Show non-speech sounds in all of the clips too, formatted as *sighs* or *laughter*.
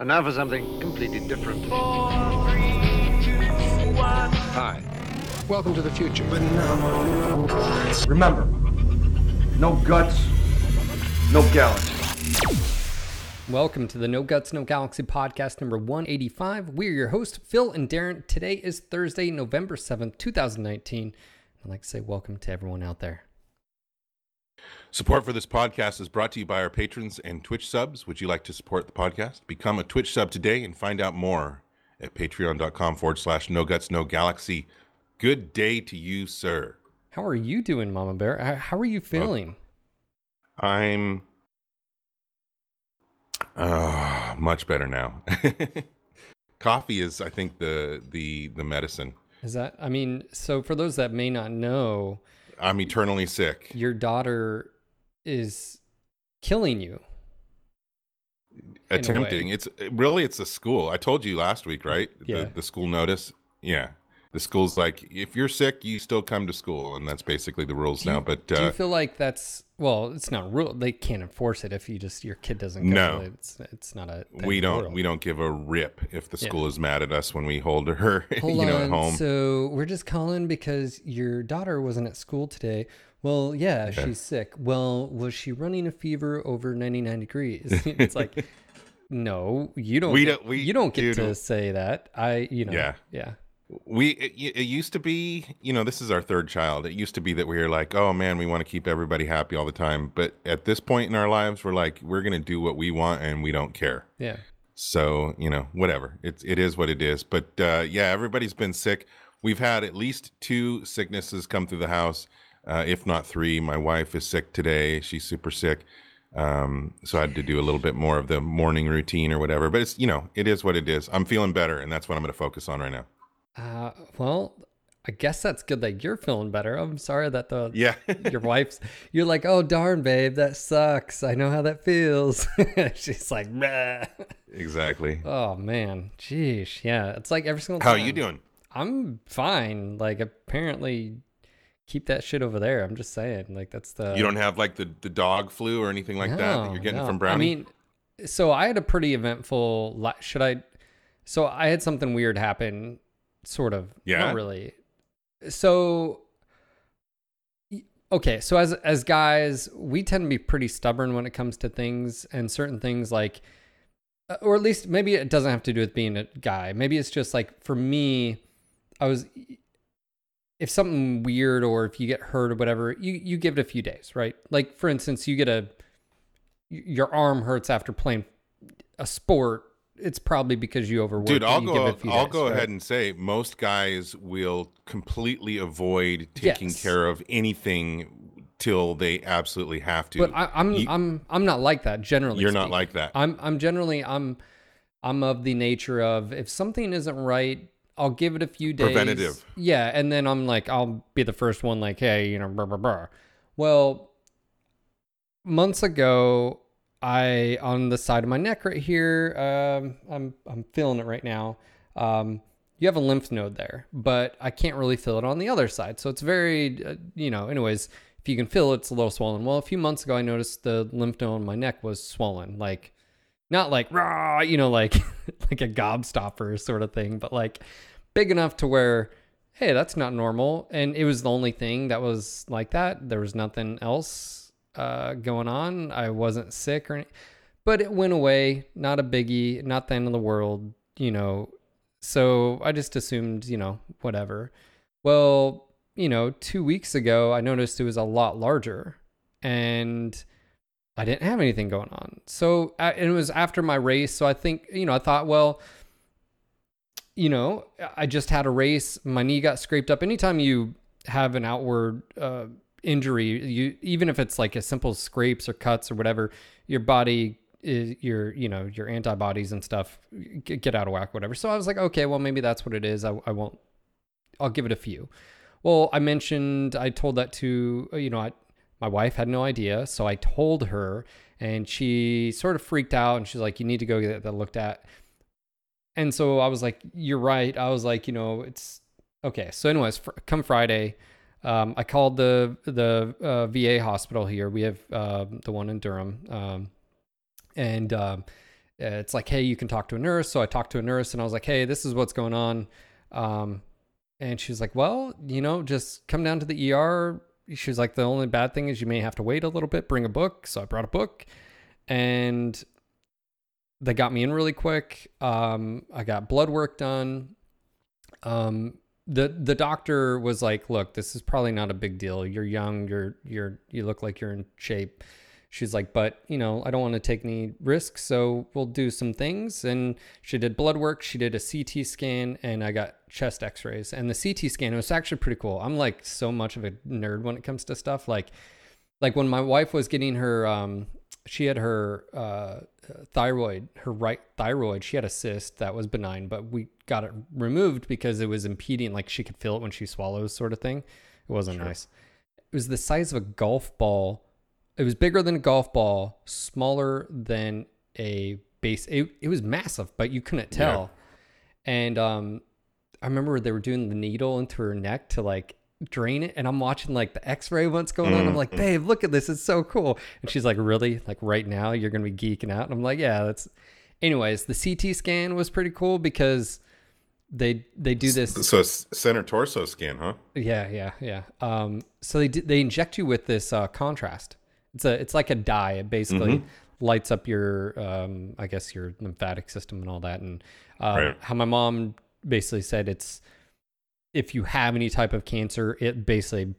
And now for something completely different. Hi. Welcome to the future. Remember, no guts, no galaxy. Welcome to the No Guts, No Galaxy podcast number 185. We're your hosts, Phil and Darren. Today is Thursday, November 7th, 2019. I'd like to say welcome to everyone out there. Support for this podcast is brought to you by our patrons and Twitch subs. Would you like to support the podcast? Become a Twitch sub today and find out more at patreon.com forward slash no guts, no galaxy. Good day to you, sir. How are you doing, Mama Bear? How- are you feeling? I'm uh, much better now. *laughs* Coffee is, I think, the the the medicine. Is that, I mean, so for those that may not know, I'm eternally sick. your daughter is killing you. attempting. It's really it's a school. I told you last week, right? Yeah. The, the school notice. Yeah. The school's like, if you're sick, you still come to school, and that's basically the rules you, now. But do you uh, feel like that's, well, it's not rule. They can't enforce it if you just, your kid doesn't go. No. It's, it's not a. we don't world. we don't give a rip if the Yeah. school is mad at us when we hold her, *laughs* Hold you know, on. at home. So we're just calling because your daughter wasn't at school today. Well, yeah, she's sick. Well, was she running a fever over 99 degrees? *laughs* it's like, *laughs* no, you don't. We get, don't- we- you don't get dude, to say that. I, you know. Yeah. Yeah. We it, it used to be you know this is our third child. It used to be that we were like oh man we want to keep everybody happy all the time. But at this point in our lives we're like we're gonna do what we want and we don't care. Yeah. so you know whatever. It's it is what it is. But uh yeah everybody's been sick. We've had at least two sicknesses come through the house uh if not three. My wife is sick today. She's super sick. Um so i had to do a little bit more of the morning routine or whatever. But it's you know it is what it is. I'm feeling better and that's what i'm going to focus on right now Uh, well, I guess that's good that you're feeling better. I'm sorry that the yeah *laughs* your wife's you're like, oh darn, babe, that sucks. I know how that feels. *laughs* She's like, "Bleh." exactly oh man, jeez, yeah. It's like every single. Time. How are you doing I'm fine. Like apparently, keep that shit over there. I'm just saying. Like that's the. you don't have like the the dog flu or anything like that that you're getting no. from brownie I mean, so I had a pretty eventful. li- Should I? So I had something weird happen. Sort of. Yeah? Not really. So. Okay, so as as guys, we tend to be pretty stubborn when it comes to things and certain things like uh, or at least maybe it doesn't have to do with being a guy. Maybe it's just like for me, I was if something weird or if you get hurt or whatever, you you give it a few days, right? Like for instance, you get a your arm hurts after playing a sport. It's probably because you overworked. Dude. I'll go. I'll days, go right? ahead and say most guys will completely avoid taking Yes. care of anything till they absolutely have to. But I, I'm You- I'm I'm not like that generally. You're not like that. I'm I'm generally I'm I'm of the nature of if something isn't right, I'll give it a few days. Preventative. Yeah, and then I'm like I'll be the first one like, hey, you know, blah blah blah. Well, months ago, I on the side of my neck right here, um, I'm I'm feeling it right now. Um, you have a lymph node there, but I can't really feel it on the other side. So it's very, uh, you know, anyways, if you can feel it, it's a little swollen. Well, a few months ago, I noticed the lymph node on my neck was swollen, like not like raw, you know, like *laughs* like a gobstopper sort of thing, but like big enough to where, hey, that's not normal. And it was the only thing that was like that. There was nothing else uh, going on. I wasn't sick or but it went away. Not a biggie, not the end of the world, you know. So I just assumed, you know, whatever. Well, you know, two weeks ago, I noticed it was a lot larger and I didn't have anything going on. So uh, and it was after my race. So I think, you know, I thought, well, you know, I just had a race. My knee got scraped up. Anytime you have an outward uh, injury, you even if it's like as simple scrapes or cuts or whatever, your body is your you know your antibodies and stuff get, out of whack, whatever. So I was like, okay, well maybe that's what it is. I, I won't. I'll give it a few. Well, I mentioned I told that to uh, you know I, my wife had no idea, so I told her, and she sort of freaked out, and she's like, "You need to go get that looked at." And so I was like, "You're right." I was like, you know, it's okay. So, anyways, fr- come Friday, um, I called the the uh, VA hospital here. We have uh, the one in Durham, um, and uh, it's like, hey, you can talk to a nurse. So I talked to a nurse and I was like, hey, this is what's going on. Um, and she's like, well, you know, just come down to the ER. She was like, the only bad thing is you may have to wait a little bit, bring a book. So I brought a book and they got me in really quick. Um, I got blood work done. Um, the the doctor was like, "Look, this is probably not a big deal. You're young. You're you're you look like you're in shape." She's like, "But you know, I don't want to take any risks, so we'll do some things." And she did blood work. She did a CT scan, and I got chest X-rays. And the CT scan was actually pretty cool. I'm like so much of a nerd when it comes to stuff like like when my wife was getting her um she had her uh thyroid her right thyroid she had a cyst that was benign but we got it removed because it was impeding like she could feel it when she swallows sort of thing. It wasn't nice. It was the size of a golf ball. It was bigger than a golf ball smaller than a base it, it was massive but you couldn't tell. And um i remember they were doing the needle into her neck to like drain it and i'm watching like the x-ray what's going on. I'm like babe look at this. It's so cool. And she's like really? Like right now you're gonna be geeking out? And i'm like yeah that's anyways the ct scan was pretty cool because they they do this So center torso scan, huh? yeah yeah yeah. Um so they they inject you with this uh contrast. It's a it's like a dye. It basically lights up your um i guess your lymphatic system and all that. And uh, Right. how my mom basically said it's if you have any type of cancer it basically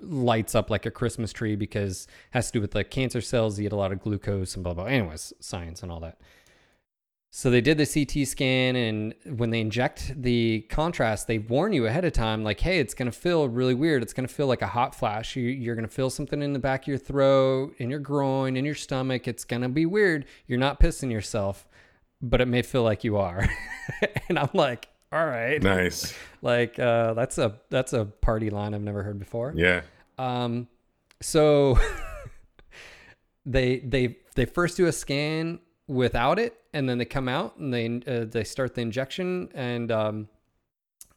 lights up like a christmas tree because it has to do with the cancer cells you get a lot of glucose and blah blah anyways science and all that so they did the CT scan, and when they inject the contrast, they warn you ahead of time, like, "Hey, it's gonna feel really weird. It's gonna feel like a hot flash. You're gonna feel something in the back of your throat, in your groin, in your stomach. It's gonna be weird. You're not pissing yourself, but it may feel like you are." *laughs* and I'm like, "All right, Nice. *laughs* like uh, that's a that's a party line I've never heard before." Yeah. Um, so *laughs* they they they first do a scan without it, and then they come out and they uh, they start the injection, and um,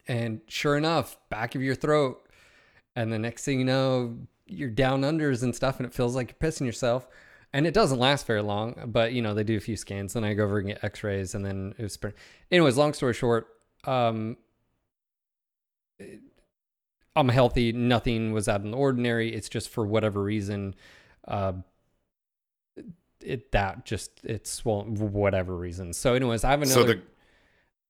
and sure enough, back of your throat, and the next thing you know, you're down unders and stuff, and it feels like you're pissing yourself. And it doesn't last very long, but you know they do a few scans. Then I go over and get X-rays, and then it was. Anyways, long story short, um, I'm healthy. Nothing was out of the ordinary. It's just for whatever reason, uh, it that just it's for whatever reason. So, anyways, I have another. So the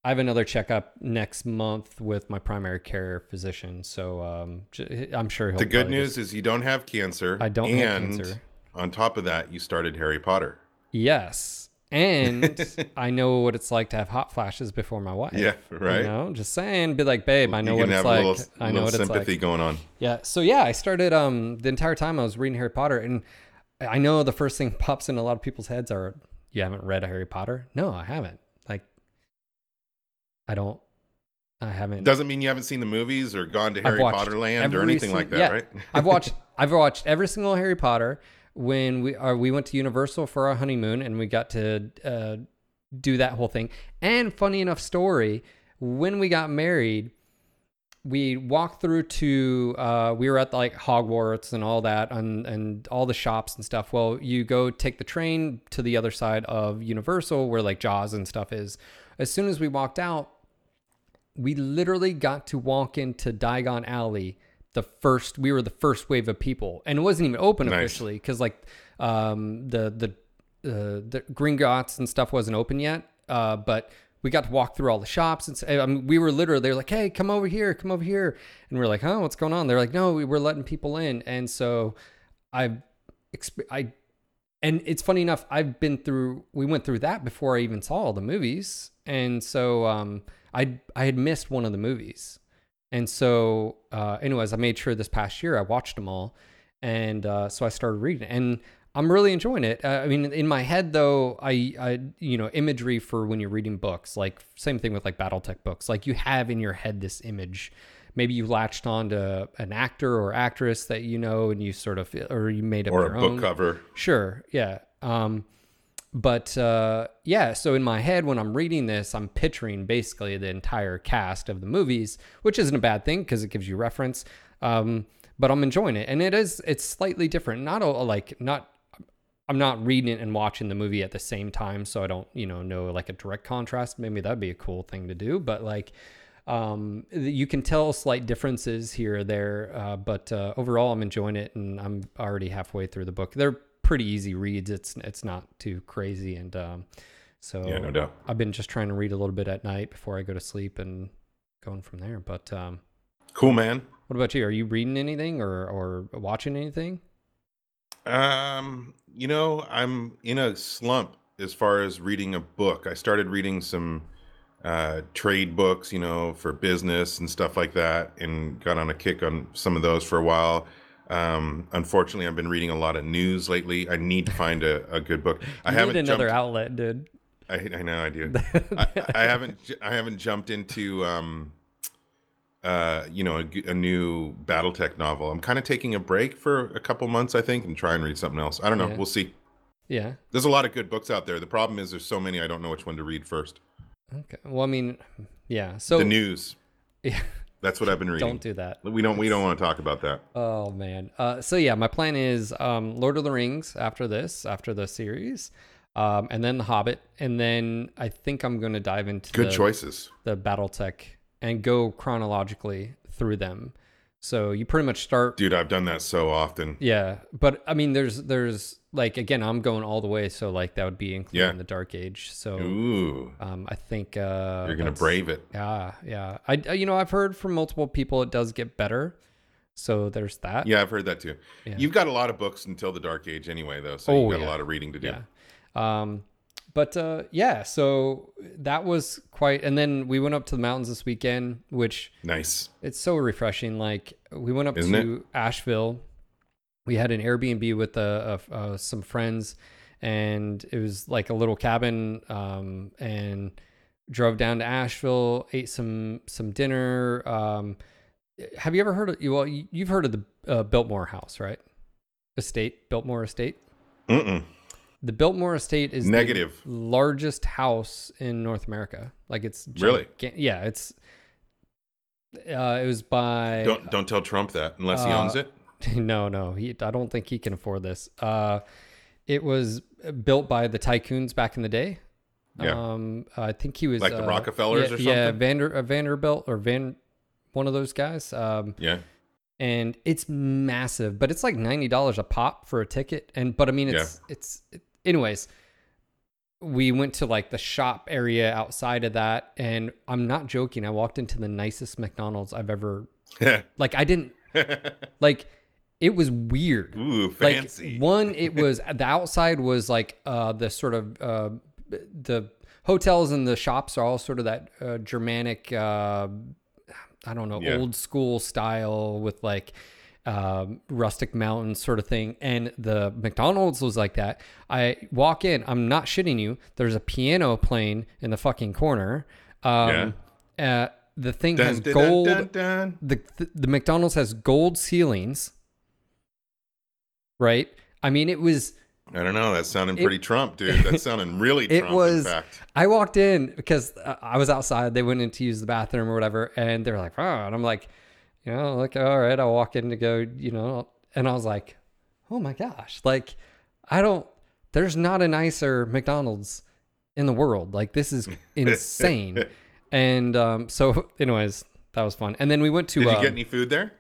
I have another checkup next month with my primary care physician. So, um, j- I'm sure he'll. the good news just- is you don't have cancer. I don't and have cancer. On top of that, you started Harry Potter. yes, and *laughs* I know what it's like to have hot flashes before my wife. Yeah, right. You know, just saying, be like, babe, I know what it's like. little, I know what it's like. sympathy going on. Yeah. So yeah, I started um the entire time I was reading Harry Potter and I know the first thing *laughs* pops in a lot of people's heads are you haven't read Harry Potter? No, I haven't. Like I don't I haven't Doesn't mean you haven't seen the movies or gone to Harry Potter Land or anything like that, yeah, right? I've watched *laughs* I've watched every single Harry Potter when we uh, we went to Universal for our honeymoon and we got to uh, do that whole thing. And funny enough story, when we got married, we walked through to uh, we were at like Hogwarts and all that and and all the shops and stuff. Well, you go take the train to the other side of Universal where like Jaws and stuff is. As soon as we walked out, we literally got to walk into Diagon Alley. The first, we were the first wave of people, and it wasn't even open Nice. officially because like um, the the uh, the Gringotts and stuff wasn't open yet. Uh, but we got to walk through all the shops, and I mean, we were literally they're like, "Hey, come over here, come over here," and we're like, "Huh, what's going on?" They're like, "No, we we're letting people in," and so I, exp- I and it's funny enough i've been through we went through that before i even saw all the movies and so um i i had missed one of the movies and so uh anyways i made sure this past year i watched them all and uh so i started reading and i'm really enjoying it uh, i mean in my head though i i you know imagery for when you're reading books like same thing with like battletech books like you have in your head this image maybe you latched on to an actor or actress that you know and you sort of or you made up Or a your book own cover. Sure, yeah. Um, but uh, yeah, so in my head, when I'm reading this, I'm picturing basically the entire cast of the movies, which isn't a bad thing because it gives you reference. Um, but I'm enjoying it, and it is it's slightly different. Not a, like not I'm not reading it and watching the movie at the same time, so I don't, you know, know like a direct contrast. Maybe that'd be a cool thing to do, but like, um, you can tell slight differences here or there. Uh, but uh, overall, I'm enjoying it, and I'm already halfway through the book. They're pretty easy reads. It's it's not too crazy, and um, so Yeah, no doubt. I've been just trying to read a little bit at night before I go to sleep, and going from there. But um, Cool, man. what about you? Are you reading anything or or watching anything? Um, you know, I'm in a slump as far as reading a book. I started reading some uh, trade books, you know, for business and stuff like that, and got on a kick on some of those for a while. Um, unfortunately, I've been reading a lot of news lately. I need to find a, a good book. I haven't need another jumped, outlet, dude. I, I know I do. *laughs* I, I haven't I haven't jumped into um uh you know a, a new BattleTech novel. I'm kind of taking a break for a couple months I think and try and read something else. I don't know. Yeah. We'll see. Yeah. There's a lot of good books out there. The problem is there's so many I don't know which one to read first. Okay. Well, I mean, yeah. So the news. *laughs* Yeah. That's what I've been reading. don't do that. we don't we don't want to talk about that. Oh man. Uh, so yeah, my plan is um, Lord of the Rings after this, after the series, um, and then The Hobbit, and then I think I'm going to dive into Good the, choices. the BattleTech and go chronologically through them. So you pretty much start. Dude, I've done that so often. Yeah, but I mean, there's there's like again, I'm going all the way, so like that would be including Yeah. the Dark Age. So Ooh. um, I think uh, You're going to brave it. Yeah, yeah. I you know I've heard from multiple people it does get better. So there's that. Yeah, I've heard that too. Yeah. You've got a lot of books until the Dark Age anyway though, so Oh, you've got yeah. a lot of reading to do. Yeah. Um, but uh, yeah, so that was quite. And then we went up to the mountains this weekend, which Nice. it's so refreshing. Like we went up Isn't to Asheville. We had an Airbnb with uh, uh, some friends, and it was like a little cabin. Um, and drove down to Asheville, ate some some dinner. Um, have you ever heard of? Well, you- you've heard of the uh, Biltmore House, right? Estate, Biltmore Estate. Mm-mm. The Biltmore Estate is the Negative. largest house in North America. Like it's Really? yeah, it's uh, it was by Don't don't tell Trump that unless he owns Uh, it. *laughs* no, no. He I don't think he can afford this. Uh, it was built by the tycoons back in the day. Yeah. Um, I think he was Like the uh, Rockefellers yeah, or something. Yeah. Vander uh, Vanderbilt or Van, one of those guys. Um, Yeah. and it's massive, but it's like ninety dollars a pop for a ticket. And but I mean, it's it's it, anyways. We went to like the shop area outside of that, and I'm not joking. I walked into the nicest McDonald's I've ever *laughs* like. I didn't *laughs* like. It was weird. Ooh, Like fancy. one, it *laughs* was the outside was like uh the sort of uh the hotels and the shops are all sort of that uh, Germanic uh I don't know Yeah. old school style with like um, rustic mountain sort of thing. And the McDonald's was like that. I walk in, I'm not shitting you. There's a piano playing in the fucking corner. Um, uh, the thing Dun, has dun, gold. dun. The, the the McDonald's has gold ceilings. Right. I mean, it was. I don't know. That's sounding It- pretty Trump, dude. That's *laughs* sounding really It Trump. was. In fact, I walked in because uh, I was outside. They went in to use the bathroom or whatever, and they were like, "Oh," and I'm like, you know, like, all right, I'll walk in to go, you know, and I was like, oh my gosh, like, I don't. There's not a nicer McDonald's in the world. Like, this is *laughs* insane. and um, so, *laughs* anyways, that was fun. And then we went to. did you um, get any food there?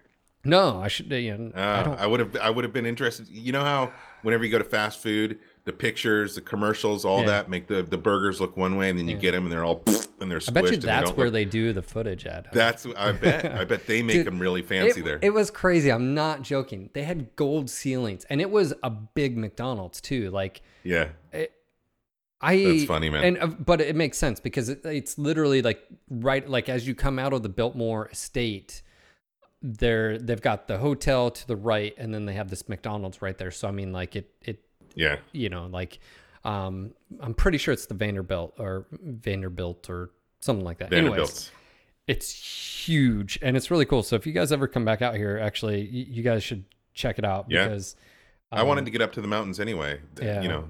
No, I should. You know, Uh, don't. I would have. I would have been interested. You know how whenever you go to fast food, the pictures, the commercials, all Yeah. that make the the burgers look one way, and then you get them, and they're all and they're I bet you and they that's where look- they do the footage at. That's. I *laughs* bet. I bet they make Dude, them really fancy it, there. It was crazy. I'm not joking. They had gold ceilings, and it was a big McDonald's too. Like yeah. I. That's funny, man. And uh, but it makes sense because it, it's literally like right like as you come out of the Biltmore estate, they're they've got the hotel to the right, and then they have this McDonald's right there. So I mean, like it it Yeah. you know like um I'm pretty sure it's the Vanderbilt or Vanderbilt or something like that. Anyways, it's huge and it's really cool. So if you guys ever come back out here, actually, you, you guys should check it out Yeah. because I wanted to get up to the mountains anyway. yeah. You know,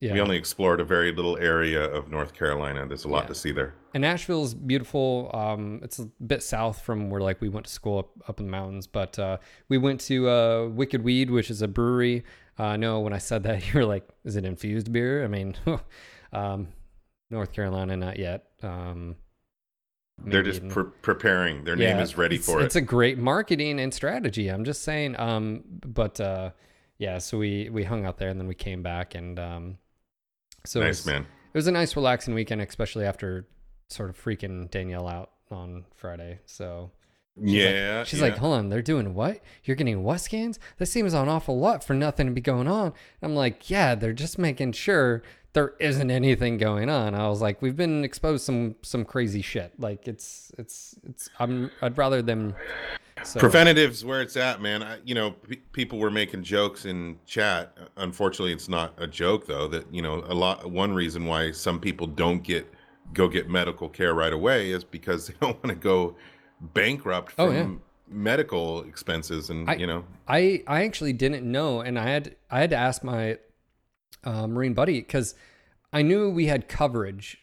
yeah. we only explored a very little area of North Carolina. There's a lot Yeah. to see there. and Asheville's beautiful. Um, it's a bit south from where like we went to school up, up in the mountains, but uh, we went to uh, Wicked Weed, which is a brewery. Uh, no, when I said that, *laughs* you were like, "Is it infused beer?" I mean, *laughs* um, North Carolina, not yet. Um, They're just pre- preparing. Their name is ready for it. It's a great marketing and strategy. I'm just saying. Um, but uh, yeah, so we we hung out there and then we came back and um, so it nice was, man. It was a nice, relaxing weekend, especially after sort of freaking Danielle out on Friday. So she's like- yeah. she's yeah. like, hold on, they're doing what? You're getting what scans? This seems an awful lot for nothing to be going on. I'm like, yeah, they're just making sure there isn't anything going on. I was like, we've been exposed some some crazy shit. Like it's it's it's. I'm I'd rather them. So, Preventative's where it's at, man. I, you know, pe people were making jokes in chat. Unfortunately, it's not a joke though. That you know, a lot. One reason why some people don't get go get medical care right away is because *laughs* they don't want to go bankrupt Oh, from yeah. medical expenses, and I- you know, I I actually didn't know, and I had I had to ask my uh, Marine buddy because I knew we had coverage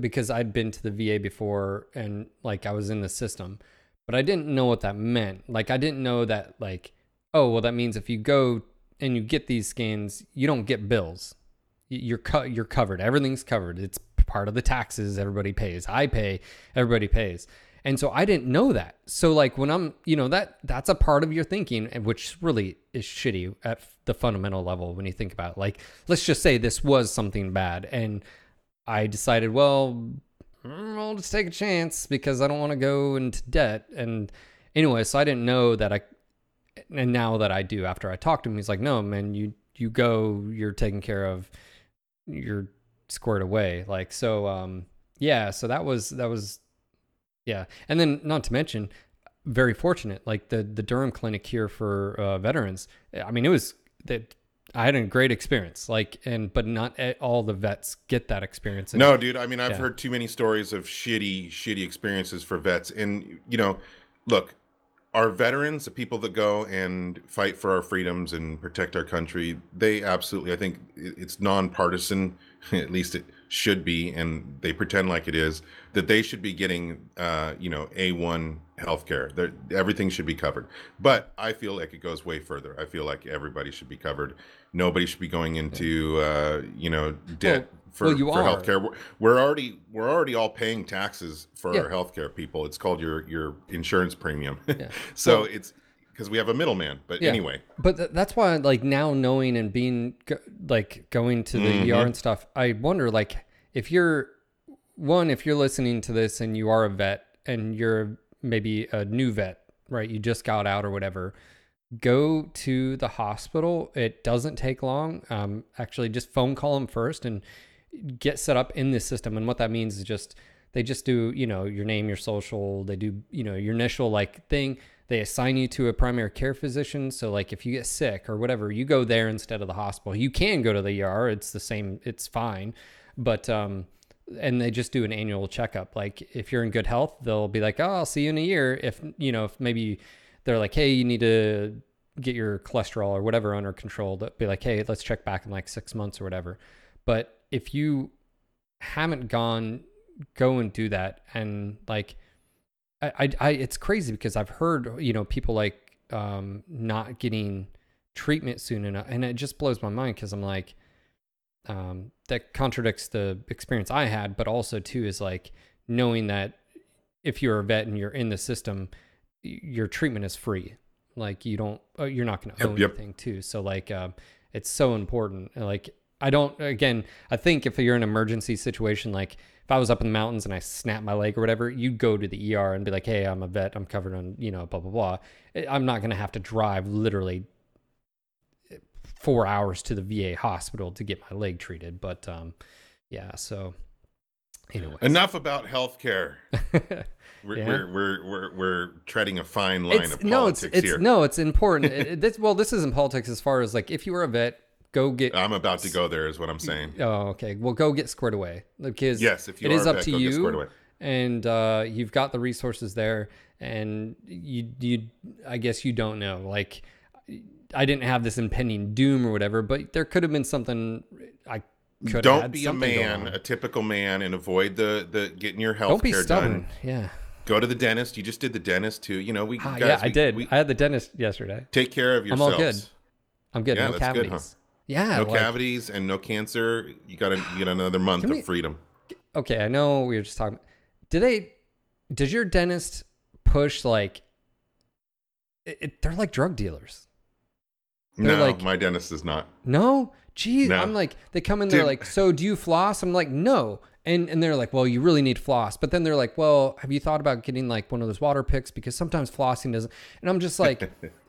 because I'd been to the VA before and like I was in the system, but I didn't know what that meant. Like I didn't know that like oh well that means if you go and you get these scans you don't get bills. You're co- you're covered. Everything's covered. It's part of the taxes everybody pays. I pay, everybody pays. And so I didn't know that. So like when I'm, you know, that that's a part of your thinking, which really is shitty at the fundamental level when you think about it. like let's just say this was something bad and I decided, well, mm, I'll just take a chance because I don't want to go into debt. And anyway, so I didn't know that I and now that I do after I talked to him, he's like, No, man, you you go, you're taken care of, you're squared away. Like so um yeah, so that was that was yeah. And then not to mention very fortunate, like the the Durham clinic here for uh, veterans. I mean, it was that I had a great experience. Like, and but not all the vets get that experience. No, dude. I mean, I've Yeah. heard too many stories of shitty, shitty experiences for vets. And, you know, look, our veterans, the people that go and fight for our freedoms and protect our country, they absolutely, I think it's nonpartisan, *laughs* at least it should be, and they pretend like it is, that they should be getting, uh, you know, A1 healthcare. They're, everything should be covered. But I feel like it goes way further. I feel like everybody should be covered. Nobody should be going into, uh, you know, debt. Well- for, well, you for are. healthcare. We're, we're already we're already all paying taxes for Yeah. our healthcare people. It's called your your insurance premium. Yeah. *laughs* so Well- it's because we have a middleman. But Yeah. anyway, But th- that's why, like now knowing and being go- like going to the Mm-hmm. ER and stuff, I wonder like if you're one, if you're listening to this and you are a vet and you're maybe a new vet, right? You just got out or whatever. Go to the hospital. It doesn't take long. Um, actually, just phone call them first and get set up in this system. And what that means is just they just do, you know, your name, your social, they do, you know, your initial like thing. They assign you to a primary care physician. So like if you get sick or whatever, you go there instead of the hospital. You can go to the ER. It's the same, it's fine. But um and they just do an annual checkup. Like if you're in good health, they'll be like, "Oh, I'll see you in a year." If you know, if maybe they're like, "Hey, you need to get your cholesterol or whatever under control," they'll be like, "Hey, let's check back in like six months or whatever." But if you haven't gone, go and do that. And like, I, I, I it's crazy because I've heard, you know, people like um, not getting treatment soon enough. And it just blows my mind because I'm like, um, that contradicts the experience I had, but also too is like knowing that if you're a vet and you're in the system, your treatment is free. Like you don't, uh, you're not going to Yep, own yep. anything too. So like, um, it's so important. Like I don't, again, I think if you're in an emergency situation, like if I was up in the mountains and I snapped my leg or whatever, you'd go to the ER and be like, Hey, I'm a vet. I'm covered on, you know, blah, blah, blah. I'm not going to have to drive literally four hours to the VA hospital to get my leg treated. But, um, yeah, so anyway. enough about healthcare. *laughs* We're, Yeah. we're, we're we're we're treading a fine line it's of no, it's it's here. no, it's important. *laughs* It- this, well, this isn't politics as far as like if you were a vet, go get. I'm about to go there, is what I'm saying. oh, okay. Well, go get squared away because Yes, if you it are is up vet, to get squared you, away. and uh, you've got the resources there, and you you I guess you don't know like. I didn't have this impending doom or whatever, but there could have been something I could Don't be a man, a typical man, and avoid the the getting your health Don't be stubborn. done. Yeah. Go to the dentist. You just did the dentist too. You know, we Ah, guys, yeah, I did. We I had the dentist yesterday. take care of yourself. I'm all good. I'm good. Yeah, no that's good, cavities. huh? Yeah. no like- cavities and no cancer. You got to you got *gasps* another month of we- freedom. okay, I know we were just talking. Did they? Does your dentist push like? It, it- they're like drug dealers. They're No, like- my dentist is not. No, geez, No. I'm like they come in. They're Dude. like, so do you floss? I'm like, no. And and they're like, well, you really need floss. But then they're like, well, have you thought about getting like one of those water picks because sometimes flossing doesn't. And I'm just like, *laughs*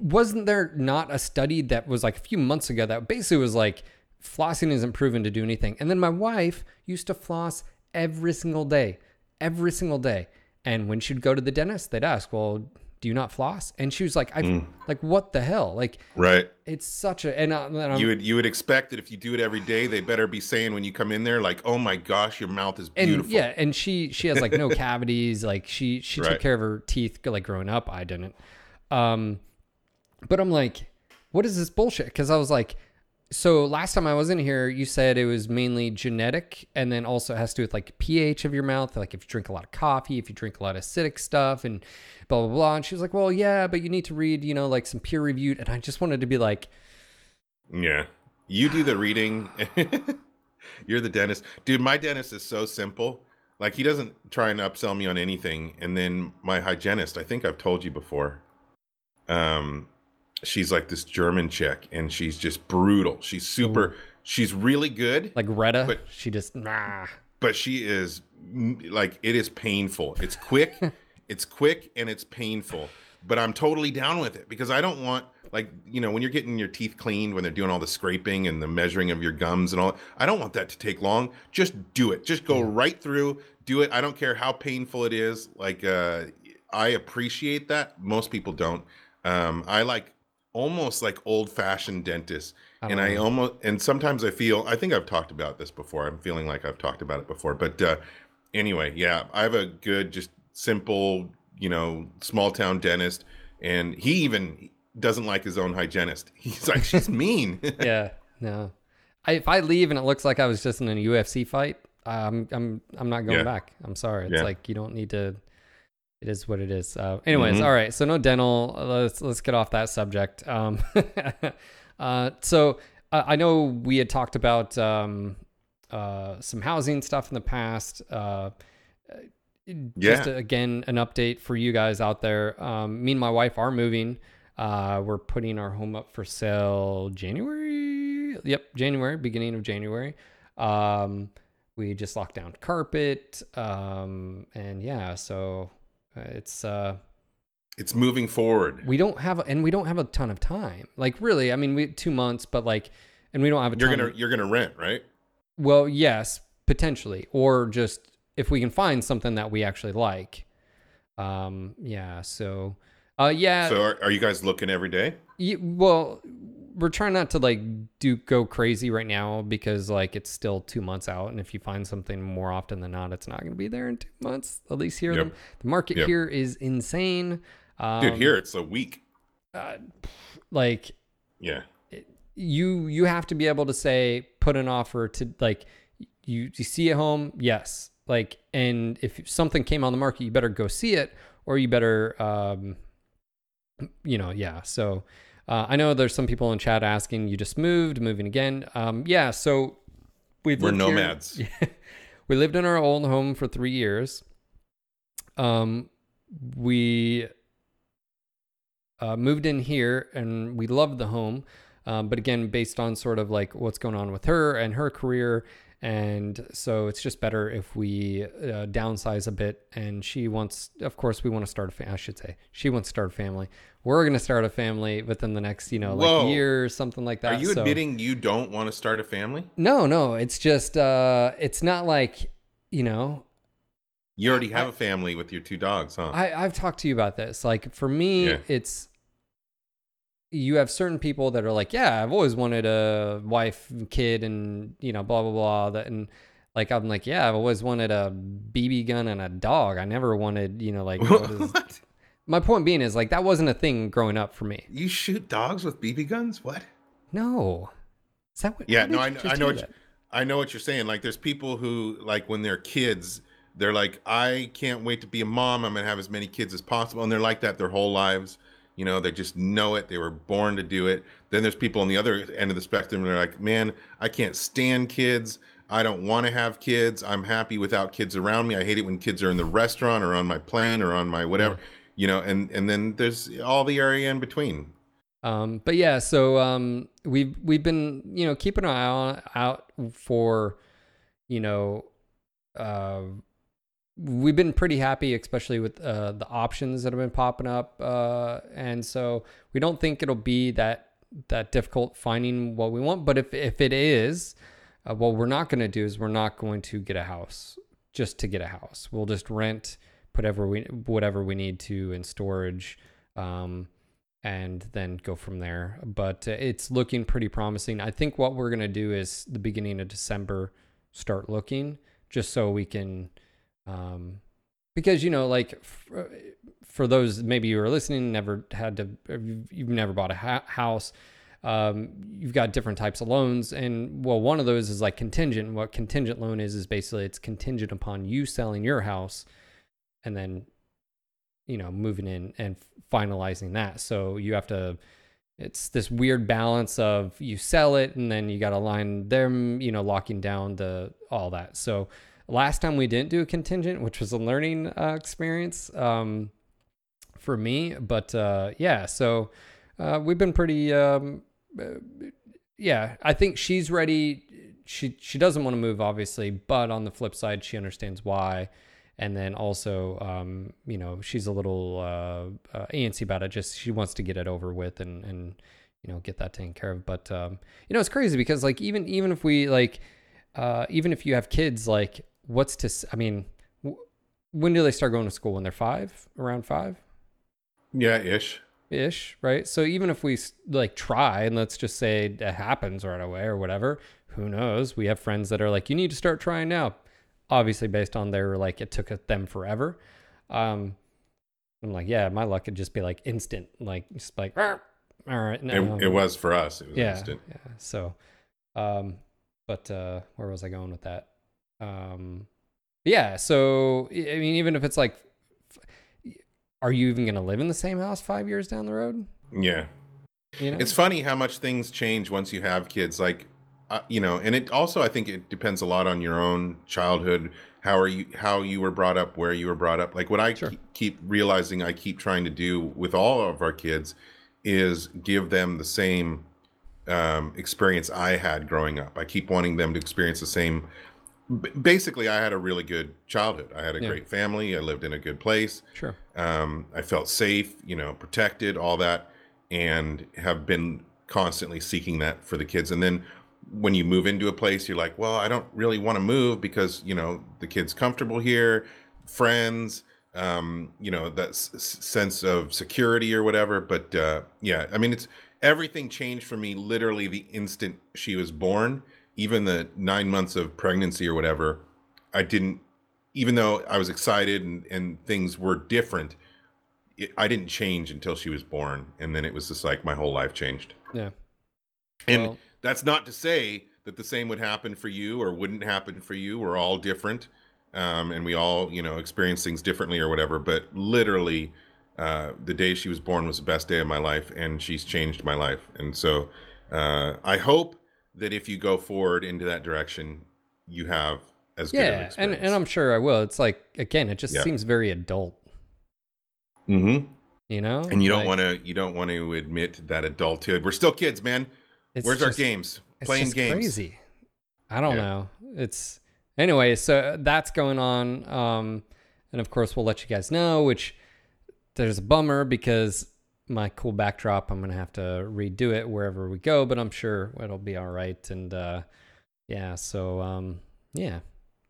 wasn't there not a study that was like a few months ago that basically was like flossing isn't proven to do anything? And then my wife used to floss every single day, every single day. And when she'd go to the dentist, they'd ask, well, do you not floss? And she was like, I like what the hell? Like Right. it's such a and, I, and You would you would expect that if you do it every day, they better be saying when you come in there, like, "Oh my gosh, your mouth is and beautiful." yeah, and she she has like no *laughs* cavities. Like she she took care of her teeth like growing up. I didn't. Um, but I'm like, what is this bullshit? Because I was like, so last time I was in here, you said it was mainly genetic, and then also has to do with like pH of your mouth. Like if you drink a lot of coffee, if you drink a lot of acidic stuff, and blah blah blah. And she was like, well, yeah, but you need to read, you know, like some peer reviewed. And I just wanted to be like, Yeah. You do the reading. *laughs* You're the dentist. Dude, my dentist is so simple. Like he doesn't try and upsell me on anything. And then my hygienist, I think I've told you before. Um she's like this German chick and she's just brutal. She's super she's really good, like Retta. But- she just nah. but she is like it is painful. It's quick, *laughs* it's quick and it's painful. But I'm totally down with it because I don't want like you know when you're getting your teeth cleaned when they're doing all the scraping and the measuring of your gums and all. I don't want that to take long. Just do it. Just go right through. Do it. I don't care how painful it is. Like uh, I appreciate that. Most people don't. Um, I like almost like old fashioned dentists. I and don't I almost and sometimes I feel I think I've talked about this before. I'm feeling like I've talked about it before. But uh anyway, yeah, I have a good just simple, you know, small town dentist and he even doesn't like his own hygienist. *laughs* He's like she's *laughs* mean. *laughs* yeah, no. I, if I leave and it looks like I was just in a UFC fight, I'm I'm I'm not going Yeah. back. I'm sorry. It's Yeah. like you don't need to. It is what it is. Uh, anyways, Mhm. all right. So no dental. Let's let's get off that subject. Um, *laughs* uh, so uh, I know we had talked about um, uh, some housing stuff in the past. Uh, just Yeah. again an update for you guys out there. Um, me and my wife are moving. Uh, we're putting our home up for sale January. Yep, January, beginning of January. Um, we just locked down carpet. Um, and yeah, so it's uh, it's moving forward. we don't have and we don't have a ton of time. Like really, I mean, we two months, but like, and we don't have a You're ton. gonna you're gonna rent, right? Well, yes, potentially, or just if we can find something that we actually like. Um, yeah. So, uh, yeah. So are, are you guys looking every day? y- well, we're trying not to like do go crazy right now because like it's still two months out, and if you find something more often than not, it's not going to be there in two months. At least here, Yep. the, the market Yep. here is insane. Um, Dude, here it's a week. uh, like Yeah. you you have to be able to say put an offer to like you you see a home yes like and if something came on the market you better go see it or you better um you know yeah so uh, i know there's some people in chat asking you just moved moving again um yeah so we've We're nomads. *laughs* we lived in our old home for three years. Um, we uh, moved in here and we loved the home. Um, but again, based on sort of like what's going on with her and her career. And so it's just better if we uh, downsize a bit. And she wants, of course, we want to start a family. I should say, she wants to start a family. We're going to start a family within the next, you know, like Whoa. year or something like that. Are you So- admitting you don't want to start a family? no, no, it's just uh it's not like, you know, You already have a family with your two dogs, huh? I I've talked to you about this. Like for me, Yeah. it's you have certain people that are like, yeah, I've always wanted a wife, and kid and, you know, blah blah blah that and like I'm like, yeah, I've always wanted a BB gun and a dog. I never wanted, you know, like what *laughs* is, what? my point being is like that wasn't a thing growing up for me. You shoot dogs with BB guns? What? No. Is that what Yeah, no, I, I know what you. I know what you're saying. Like, there's people who like when they're kids, they're like, I can't wait to be a mom. I'm gonna have as many kids as possible, and they're like that their whole lives. You know, they just know it. They were born to do it. Then there's people on the other end of the spectrum. They're like, man, I can't stand kids. I don't want to have kids. I'm happy without kids around me. I hate it when kids are in the restaurant or on my plane or on my whatever. You know, and and then there's all the area in between. Um, but yeah, so um, we've we've been you know keeping an eye on, out for you know uh, we've been pretty happy, especially with uh, the options that have been popping up, uh, and so we don't think it'll be that that difficult finding what we want. But if if it is, uh, what we're not going to do is we're not going to get a house just to get a house. We'll just rent whatever we whatever we need to in storage. Um, and then go from there. But uh, it's looking pretty promising. I think what we're going to do is the beginning of December start looking just so we can um because you know like f- for those maybe you are listening never had to you've never bought a ha- house um, you've got different types of loans. And well one of those is like contingent. What contingent loan is is basically it's contingent upon you selling your house and then you know moving in and finalizing that. So you have to it's this weird balance of you sell it and then you got to line them you know locking down the all that. So last time we didn't do a contingent which was a learning uh, experience um, for me but uh, yeah so uh, we've been pretty um, uh, yeah i think she's ready. She she doesn't want to move obviously but on the flip side she understands why. And then also um, you know she's a little uh, uh, antsy about it just she wants to get it over with and and you know get that taken care of. But um, you know it's crazy because like even even if we like uh, even if you have kids like what's to i mean when do they start going to school when they're five around five Yeah, ish. ish right so even if we like try and let's just say it happens right away or whatever who knows we have friends that are like you need to start trying now obviously based on their like it took them forever um i'm like yeah my luck could just be like instant like just like "Arr, all right no. It, it was for us. It was yeah, instant. yeah so um but uh where was i going with that um yeah so i mean even if it's like are you even going to live in the same house 5 years down the road Yeah. you know It's funny how much things change once you have kids. Like, uh, you know, and it also I think it depends a lot on your own childhood. How are you? How you were brought up? Where you were brought up? Like what I Sure. keep, keep realizing I keep trying to do with all of our kids is give them the same um, experience I had growing up. I keep wanting them to experience the same. Basically, I had a really good childhood. I had a Yeah. great family. I lived in a good place sure um, I felt safe, you know, protected, all that, and have been constantly seeking that for the kids. And then when you move into a place, you're like, well, I don't really want to move because you know the kid's comfortable here, friends, um, you know, that s- sense of security or whatever. But uh, yeah, I mean, it's everything changed for me literally the instant she was born. Even the nine months of pregnancy or whatever, I didn't even though I was excited and, and things were different, it, I didn't change until she was born. And then it was just like my whole life changed. yeah And Well- that's not to say that the same would happen for you or wouldn't happen for you. We're all different. Um, and we all, you know, experience things differently or whatever. But literally, uh, the day she was born was the best day of my life, and she's changed my life. And so uh, I hope that if you go forward into that direction, you have as good of an yeah and, and i'm sure i will. It's like again it just Yeah. seems very adult. Mm-hmm. you know? And you don't Like, want to you don't want to admit that adulthood we're still kids man. Where's our games? playing just games. crazy. I don't Yeah. know. It's anyway so that's going on um and of course we'll let you guys know which there's a bummer because my cool backdrop i'm gonna have to redo it wherever we go but i'm sure it'll be all right. And uh yeah so um yeah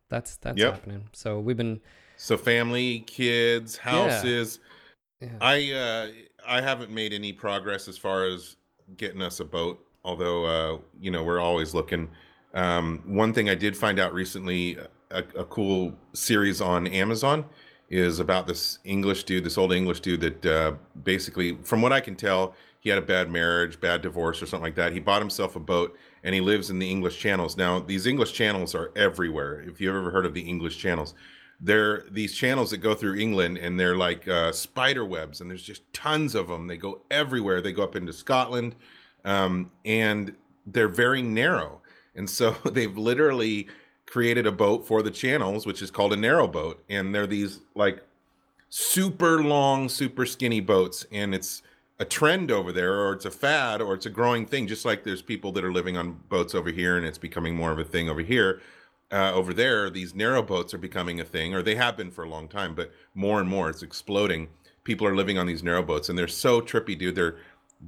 that's that's Yep. happening. So we've been so family kids houses. Yeah. i uh i haven't made any progress as far as getting us a boat although uh you know we're always looking. Um one thing i did find out recently a, a cool series on amazon is about this english dude this old english dude that uh basically from what i can tell he had a bad marriage bad divorce or something like that he bought himself a boat and he lives in the english channels now these english channels are everywhere if you've ever heard of the english channels they're these channels that go through England and they're like uh, spider webs and there's just tons of them. They go everywhere. They go up into Scotland um, and they're very narrow. And so *laughs* they've literally created a boat for the channels, which is called a narrow boat. And they're these like super long, super skinny boats. And it's a trend over there, or it's a fad, or it's a growing thing. Just like there's people that are living on boats over here and it's becoming more of a thing over here uh, over there, these narrow boats are becoming a thing, or they have been for a long time, but more and more it's exploding. People are living on these narrow boats, and they're so trippy, dude. They're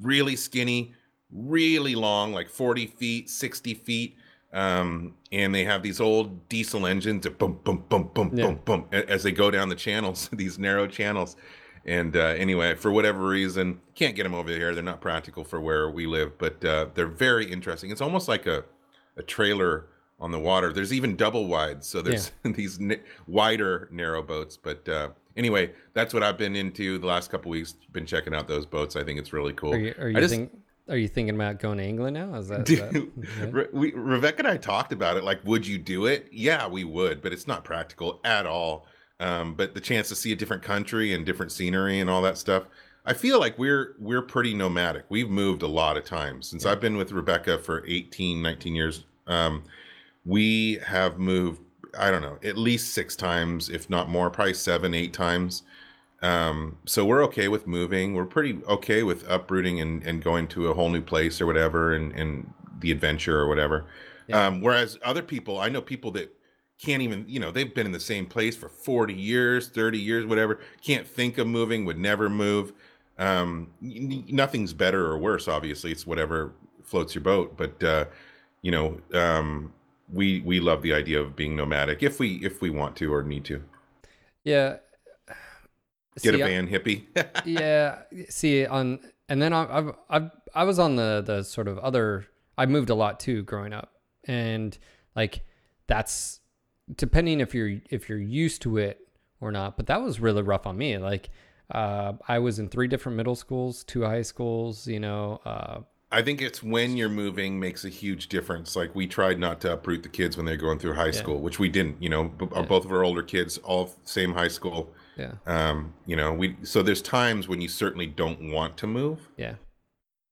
really skinny, really long, like 40 feet, 60 feet. Um, and they have these old diesel engines that boom, boom, boom, boom, Yeah. boom, boom, as they go down the channels, *laughs* these narrow channels. And uh, anyway, for whatever reason, can't get them over here. They're not practical for where we live, but uh, they're very interesting. It's almost like a, a trailer on the water. There's even double wide, so there's *laughs* these n- wider narrow boats. But uh, anyway, that's what I've been into the last couple weeks. Been checking out those boats. I think it's really cool. Are you are I you just- think are you thinking about going to England now? Is that- Dude, yeah. Re- we, Rebecca and I talked about it. Like, would you do it? Yeah, we would, but it's not practical at all. Um, but the chance to see a different country and different scenery and all that stuff, I feel like we're we're pretty nomadic. We've moved a lot of times since I've been with Rebecca for 18, 19 years. Um, we have moved, I don't know, at least six times, if not more, probably seven, eight times. Um, so we're okay with moving. We're pretty okay with uprooting and, and going to a whole new place or whatever and, and the adventure or whatever. Um, whereas other people, I know people that can't even, you know, they've been in the same place for 40 years, 30 years, whatever, can't think of moving, would never move. Um, nothing's better or worse, obviously. It's whatever floats your boat. But, uh, you know, um, we, we love the idea of being nomadic if we, if we want to or need to. yeah. Get See, a I- van hippie. *laughs* yeah see on and then I, I've, I've i was on the the sort of other i moved a lot too growing up and like that's depending if you're if you're used to it or not but that was really rough on me like uh, i was in three different middle schools two high schools you know uh, I think it's when you're moving makes a huge difference. Like we tried not to uproot the kids when they're going through high school, which we didn't. You know, b- both of our older kids, all same high school. Yeah Um, you know, we so there's times when you certainly don't want to move. yeah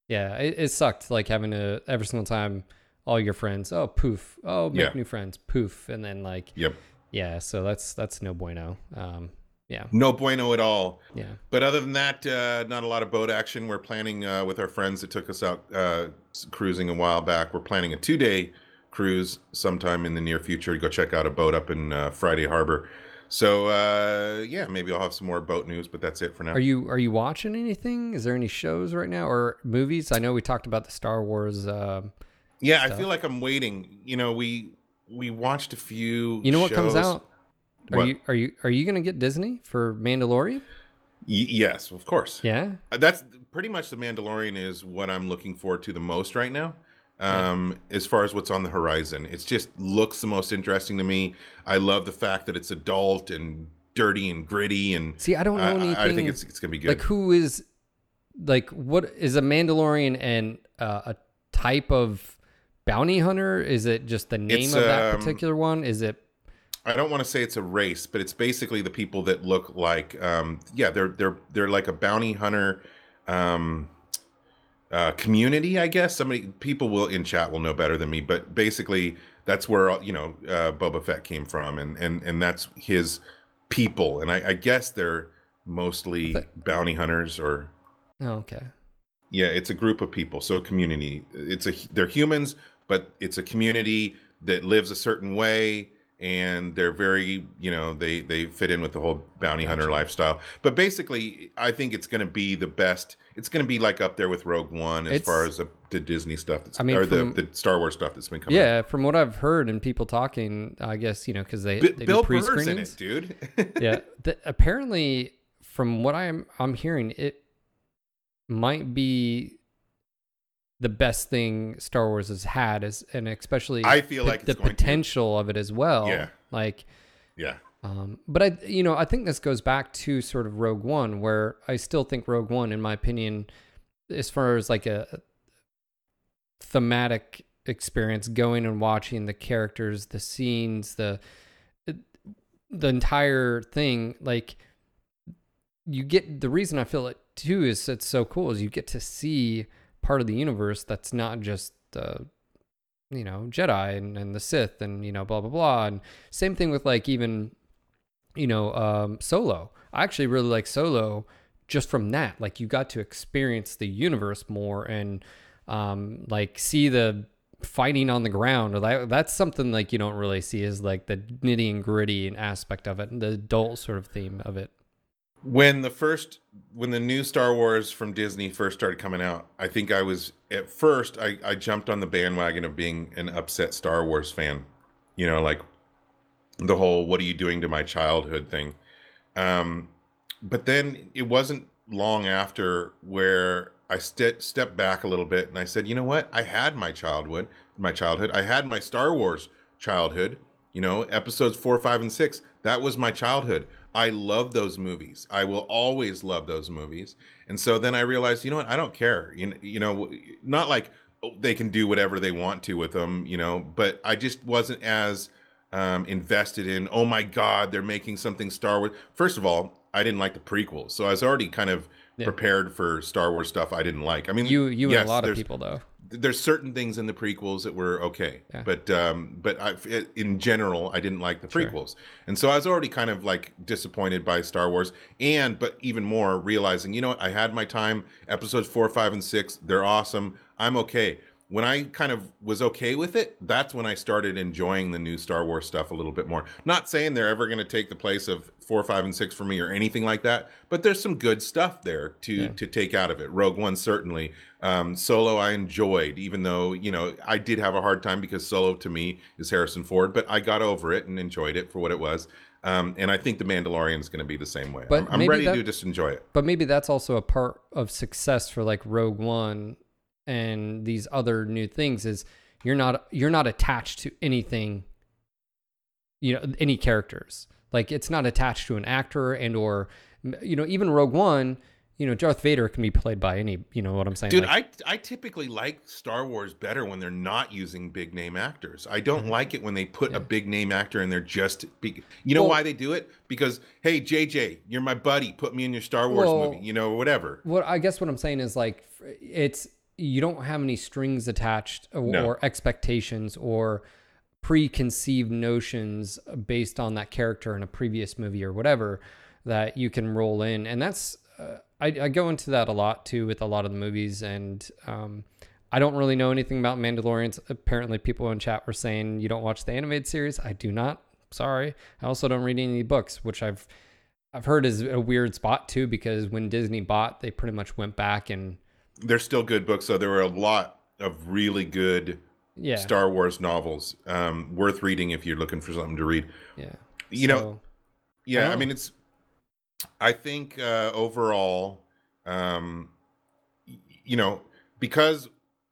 yeah it, it sucked like having to every single time all your friends oh poof oh make Yeah. new friends poof and then like Yep, yeah so that's that's no bueno um yeah no bueno at all. yeah But other than that, uh, not a lot of boat action. We're planning uh, with our friends that took us out uh, cruising a while back. We're planning a two day cruise sometime in the near future to go check out a boat up in uh, Friday Harbor. So uh, yeah, maybe I'll have some more boat news, but that's it for now. Are you are you watching anything? Is there any shows right now or movies? I know we talked about the Star Wars. Uh, Yeah, I feel like I'm waiting. You know, we we watched a few. you know what comes out? Are What? you are you are you gonna get Disney for Mandalorian? Y- yes, of course. Yeah. Uh, That's pretty much the Mandalorian is what I'm looking forward to the most right now. Um, as far as what's on the horizon, it just looks the most interesting to me. I love the fact that it's adult and dirty and gritty, and See, I don't know anything. I think it's it's gonna be good. like who is like what is a Mandalorian and uh, a type of bounty hunter? Is it just the name It's, of that um, particular one? Is it I don't want to say it's a race, but it's basically the people that look like, um, yeah, they're they're they're like a bounty hunter um, uh, community, I guess. Somebody, people will in chat will know better than me, but basically that's where you know uh, Boba Fett came from, and and and that's his people, and I, I guess they're mostly bounty hunters or oh, okay? yeah, it's a group of people. So a community. It's a they're humans, but it's a community that lives a certain way and they're very, you know, they they fit in with the whole bounty hunter lifestyle. But basically, I think it's going to be the best. It's going to be like up there with Rogue One as It's- far as the, the Disney stuff that's I mean, or the, from- the Star Wars stuff that's been coming. out. Yeah, from what I've heard and people talking, I guess you know because they, B- they Bill do pre-screenings. it, dude. *laughs* yeah the, apparently from what i'm i'm hearing it might be the best thing star wars has had is and especially I feel the- like the going to. potential of it as well Yeah. like yeah. Um but i you know i think this goes back to sort of rogue one where i still think rogue one in my opinion as far as like a thematic experience going and watching the characters the scenes the the entire thing like you get the reason I feel it too is it's so cool is you get to see part of the universe that's not just the you know Jedi and, and the Sith and you know blah blah blah. And same thing with like even you know um, Solo. I actually really like Solo just from that. Like you got to experience the universe more and um, like see the fighting on the ground that, that's something like you don't really see is like the nitty and gritty aspect of it and the adult sort of theme of it when the first when the new star wars from disney first started coming out i think i was at first i, I jumped on the bandwagon of being an upset star wars fan you know like the whole what are you doing to my childhood thing um but then it wasn't long after where I ste- stepped back a little bit and I said, you know what? I had my childhood, my childhood. I had my Star Wars childhood. You know, episodes four, five, and six. That was my childhood. I love those movies. I will always love those movies. And so then I realized, you know what? I don't care. You you know, not like oh, they can do whatever they want to with them. You know, but I just wasn't as um, invested in. Oh my God, they're making something Star Wars. First of all, I didn't like the prequels, so I was already kind of Yeah. prepared for Star Wars stuff I didn't like. I mean, you you yes, and a lot of people though There's certain things in the prequels that were okay, Yeah. but um, but I, in general, I didn't like the prequels, and so I was already kind of like disappointed by Star Wars, and but even more realizing, you know what, I had my time. Episodes four, five, and six, they're awesome. I'm okay. When I kind of was okay with it, that's when I started enjoying the new Star Wars stuff a little bit more. Not saying they're ever going to take the place of four, five, and six for me or anything like that, but there's some good stuff there to Yeah. to take out of it. Rogue One certainly. Um, Solo I enjoyed, even though you know I did have a hard time because Solo to me is Harrison Ford, but I got over it and enjoyed it for what it was. Um, and I think the Mandalorian is going to be the same way. But I'm, I'm ready that- to just enjoy it. but maybe that's also a part of success for like Rogue One and these other new things is you're not you're not attached to anything you know any characters like it's not attached to an actor and or you know even Rogue One you know Darth Vader can be played by any you know what I'm saying Dude, Like, I I typically like Star Wars better when they're not using big name actors. I don't mm-hmm. like it when they put a big name actor and they're just big. You know Well- why they do it? Because hey, JJ, you're my buddy. Put me in your Star Wars Well- movie. You know, whatever. what I guess what I'm saying is like it's you don't have any strings attached or, No. or expectations or preconceived notions based on that character in a previous movie or whatever that you can roll in and that's uh, I, I go into that a lot too with a lot of the movies and um, I don't really know anything about Mandalorians. Apparently, people in chat were saying you don't watch the animated series. I do not. Sorry. I also don't read any books, which I've I've heard is a weird spot too because when Disney bought, they pretty much went back and They're still good books, so there were a lot of really good yeah, Star Wars novels um, worth reading if you're looking for something to read. yeah. You know, Yeah, I Oh. mean it's. I think uh, overall, um, you know, because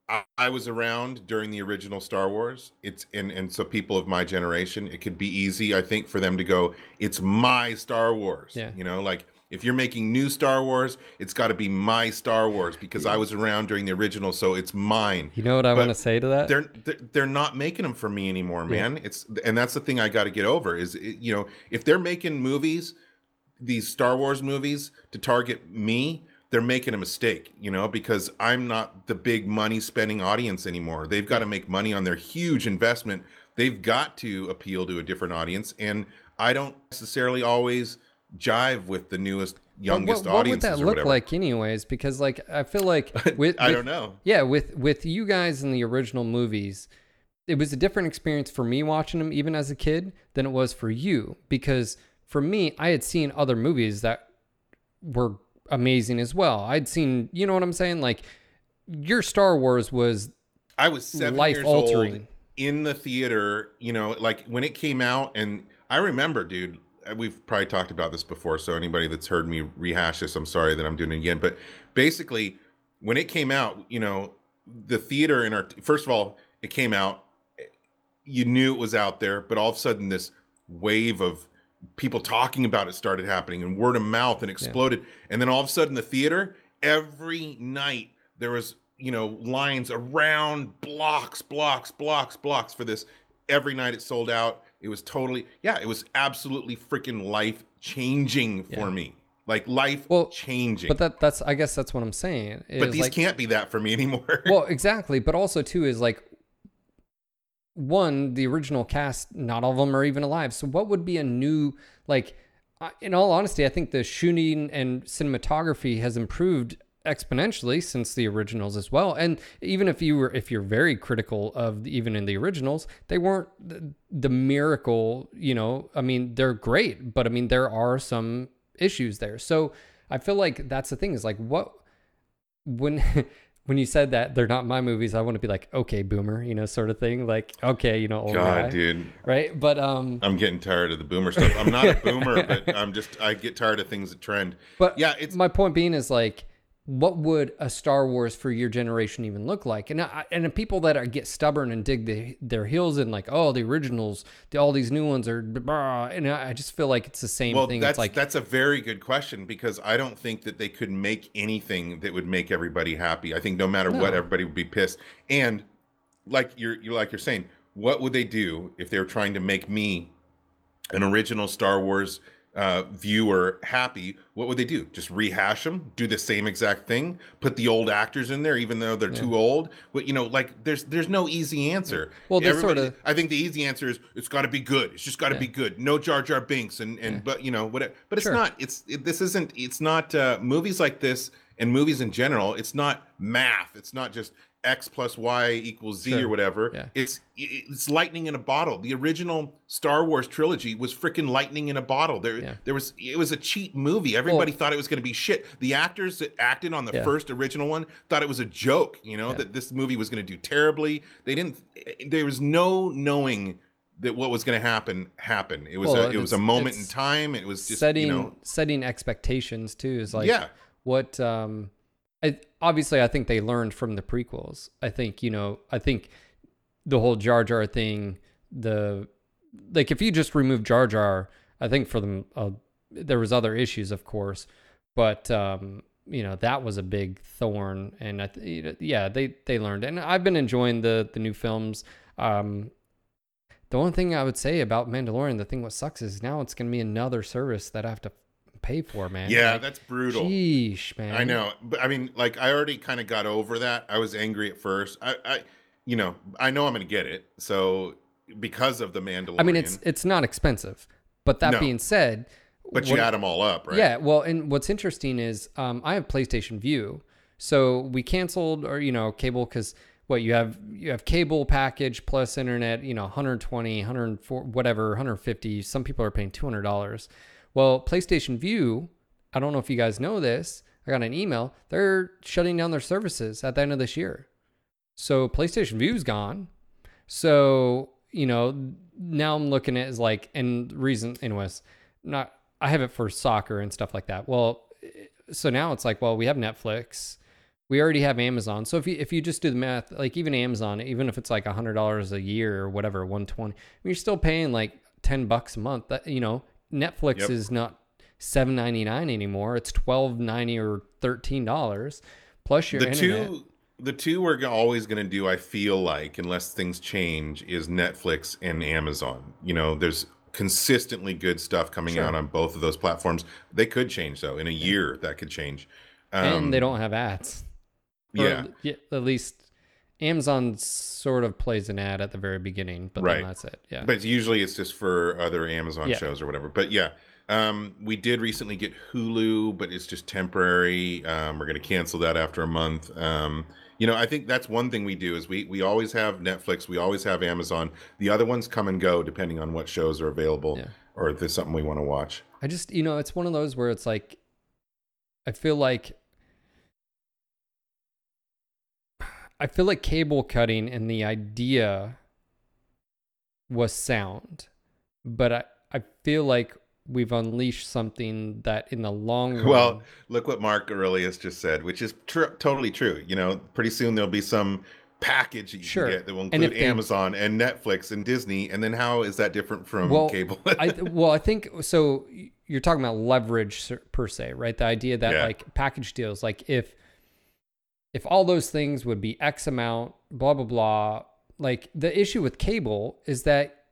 I, I was around during the original Star Wars, it's and and so people of my generation, it could be easy, I think, for them to go, "It's my Star Wars." Yeah. You know, like if you're making new Star Wars, it's got to be my Star Wars because I was around during the original, so it's mine. You know what I want to say to that? they're they're- not making them for me anymore man. It's and that's the thing i got to get over is it- you know if they're making movies these star wars movies to target me they're making a mistake you know because i'm not the big money spending audience anymore. They've got to make money on their huge investment. They've got to appeal to a different audience and i don't necessarily always jive with the newest youngest what, what would that look like, anyways? Because like I feel like *laughs* with, i with- don't know Yeah, with with you guys in the original movies, it was a different experience for me watching them even as a kid than it was for you because for me, I had seen other movies that were amazing as well. I'd seen, you know what I'm saying? Like your Star Wars was I was seven life years old altering. in the theater. You know, like when it came out, and I remember, dude. We've probably talked about this before, so anybody that's heard me rehash this, I'm sorry that I'm doing it again. But basically, when it came out, you know, the theater in our first of all, it came out. You knew it was out there, but all of a sudden, this wave of people talking about it started happening, and word of mouth, and exploded. And then all of a sudden, the theater every night there was you know lines around blocks blocks blocks blocks for this every night it sold out It was totally yeah, it was absolutely freaking life changing for Yeah. me. Like life Well, changing. But that that's I guess that's what I'm saying. but these like, can't be that for me anymore. *laughs* well, exactly. But also too is like one, the original cast, not all of them are even alive. So what would be a new like? In all honesty, I think the shooting and cinematography has improved exponentially since the originals as well. And even if you were, if you're very critical of the- even in the originals, they weren't the, the miracle. You know, I mean, they're great, but I mean, there are some issues there. So I feel like that's the thing is like what when *laughs* when you said that they're not my movies, I want to be like, okay, boomer, you know, sort of thing. Like, okay, you know, old God, guy, dude. right? But um, I'm getting tired of the boomer stuff. I'm not a boomer, *laughs* but I'm just I get tired of things that trend. but yeah, it's my point being is like, what would a Star Wars for your generation even look like? And I, and the people that are get stubborn and dig the, their heels in, like, oh, the originals, the, all these new ones are, blah, and I just feel like it's the same well, thing. that's It's like, that's a very good question because I don't think that they could make anything that would make everybody happy. I think no matter what, everybody would be pissed. And like you're you're like you're saying, what would they do if they were trying to make me an original Star Wars uh, viewer happy? What would they do? Just rehash them, do the same exact thing, put the old actors in there, even though they're too old. But you know, like there's there's no easy answer. Well, they sorta- I think the easy answer is it's got to be good. It's just got to be good. No Jar Jar Binks and and but you know whatever. But it's Sure. not. It's it, this isn't. It's not uh, movies like this and movies in general. It's not math. It's not just x plus y equals z Sure. or whatever. Yeah. It's it's lightning in a bottle. The original Star Wars trilogy was freaking lightning in a bottle. There Yeah. there was it was a cheap movie. Everybody thought it was going to be shit. The actors that acted on the Yeah. first original one thought it was a joke. You know that this movie was going to do terribly. They didn't. There was no knowing that what was going to happen happened. It was Well, a, it was a moment in time. It was just setting you know setting expectations too is like Yeah. what um obviously I think they learned from the prequels. I think you know I think the whole Jar Jar thing the like if you just remove Jar Jar I think for them uh, there was other issues of course but um you know that was a big thorn and I th- yeah they they learned and I've been enjoying the the new films um the only thing I would say about Mandalorian, the thing what sucks is now it's gonna be another service that I have to pay for, man. yeah, Like, that's brutal. Sheesh, man. I know, but I mean, like, I already kind of got over that. I was angry at first. I, I, you know, I know I'm going to get it. So because of the Mandalorian, I mean, it's it's not expensive, but that No. being said, but you what- add them all up, right? Yeah, well, and what's interesting is um, I have PlayStation Vue, so we canceled or you know cable because what you have you have cable package plus internet, you know, 120, 104, whatever, 150. Some people are paying two hundred dollars. Well, PlayStation Vue, I don't know if you guys know this. I got an email. They're shutting down their services at the end of this year. So PlayStation Vue's gone. So, you know, now I'm looking at is like and reason anyways, not I have it for soccer and stuff like that. Well, so now it's like, well, we have Netflix. We already have Amazon. So if you if you just do the math, like even Amazon, even if it's like hundred dollars a year or whatever, one twenty, you're still paying like ten bucks a month. That you know, Netflix Yep. is not seven ninety nine anymore. It's twelve ninety or thirteen dollars plus your the internet. two the two we're always going to do i feel like unless things change is netflix and amazon you know there's consistently good stuff coming Sure. out on both of those platforms they could change though in a year that could change um, and they don't have ads. Or yeah, at least Amazon sort of plays an ad at the very beginning, but Right. then that's it. Yeah. but usually it's just for other amazon Yeah. shows or whatever but yeah um, we did recently get hulu but it's just temporary um, we're going to cancel that after a month um, you know i think that's one thing we do is we we always have netflix we always have amazon the other ones come and go depending on what shows are available Yeah. or if there's something we want to watch I just, you know, it's one of those where it's like, I feel like, I feel like cable cutting and the idea was sound, but I, I feel like we've unleashed something that in the long *laughs* run. well look what mark aurelius just said which is tr- totally true you know pretty soon there'll be some package that you Sure. can get that will And include they- amazon and netflix and disney and then how is that different from well, cable I *laughs* well, I think so. You're talking about leverage per se, right? The idea that Yeah. like package deals, like if if all those things would be X amount, blah blah blah. Like the issue with cable is that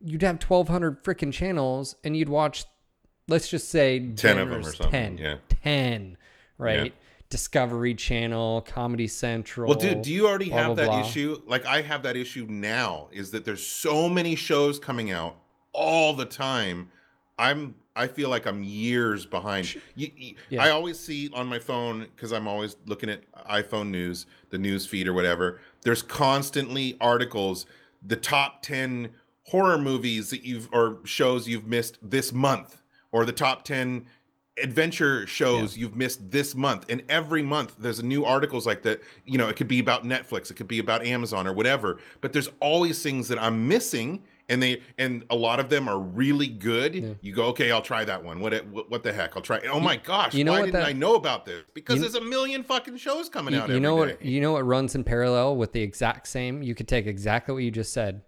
you'd have 1200 freaking channels and you'd watch let's just say 10 of them or something, 10 yeah. 10 right discovery channel comedy central Well, dude, do you already blah, have blah, that blah. issue? Like I have that issue now. Is that there's so many shows coming out all the time. I'm I feel like I'm years behind. You, you- Yeah. I always see on my phone because I'm always looking at iPhone news, the news feed or whatever. There's constantly articles, the top ten horror movies that you've or shows you've missed this month, or the top ten adventure shows you've missed this month and every month there's new articles like that you know it could be about netflix it could be about amazon or whatever but there's always things that i'm missing and they and a lot of them are really good. You go okay i'll try that one. What it, what, what the heck? I'll try oh my gosh you know why didn't that- i know about this? Because You- there's a million fucking shows coming you, out you every know day. what you know what runs in parallel with the exact same? You could take exactly what you just said.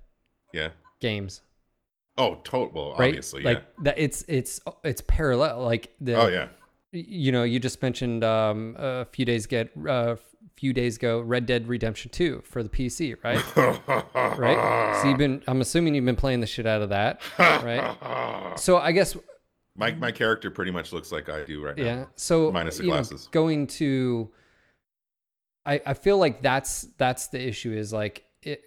Yeah. Games. Oh total well right? obviously like that it's it's it's parallel like the oh yeah you know you just mentioned um a few days get uh few days ago red dead redemption 2 for the pc right? *laughs* Right? So you've been i'm assuming you've been playing the shit out of that right? *laughs* So i guess my, my character pretty much looks like i do right now yeah so Minus the you know, glasses. going to i i feel like that's that's the issue is like it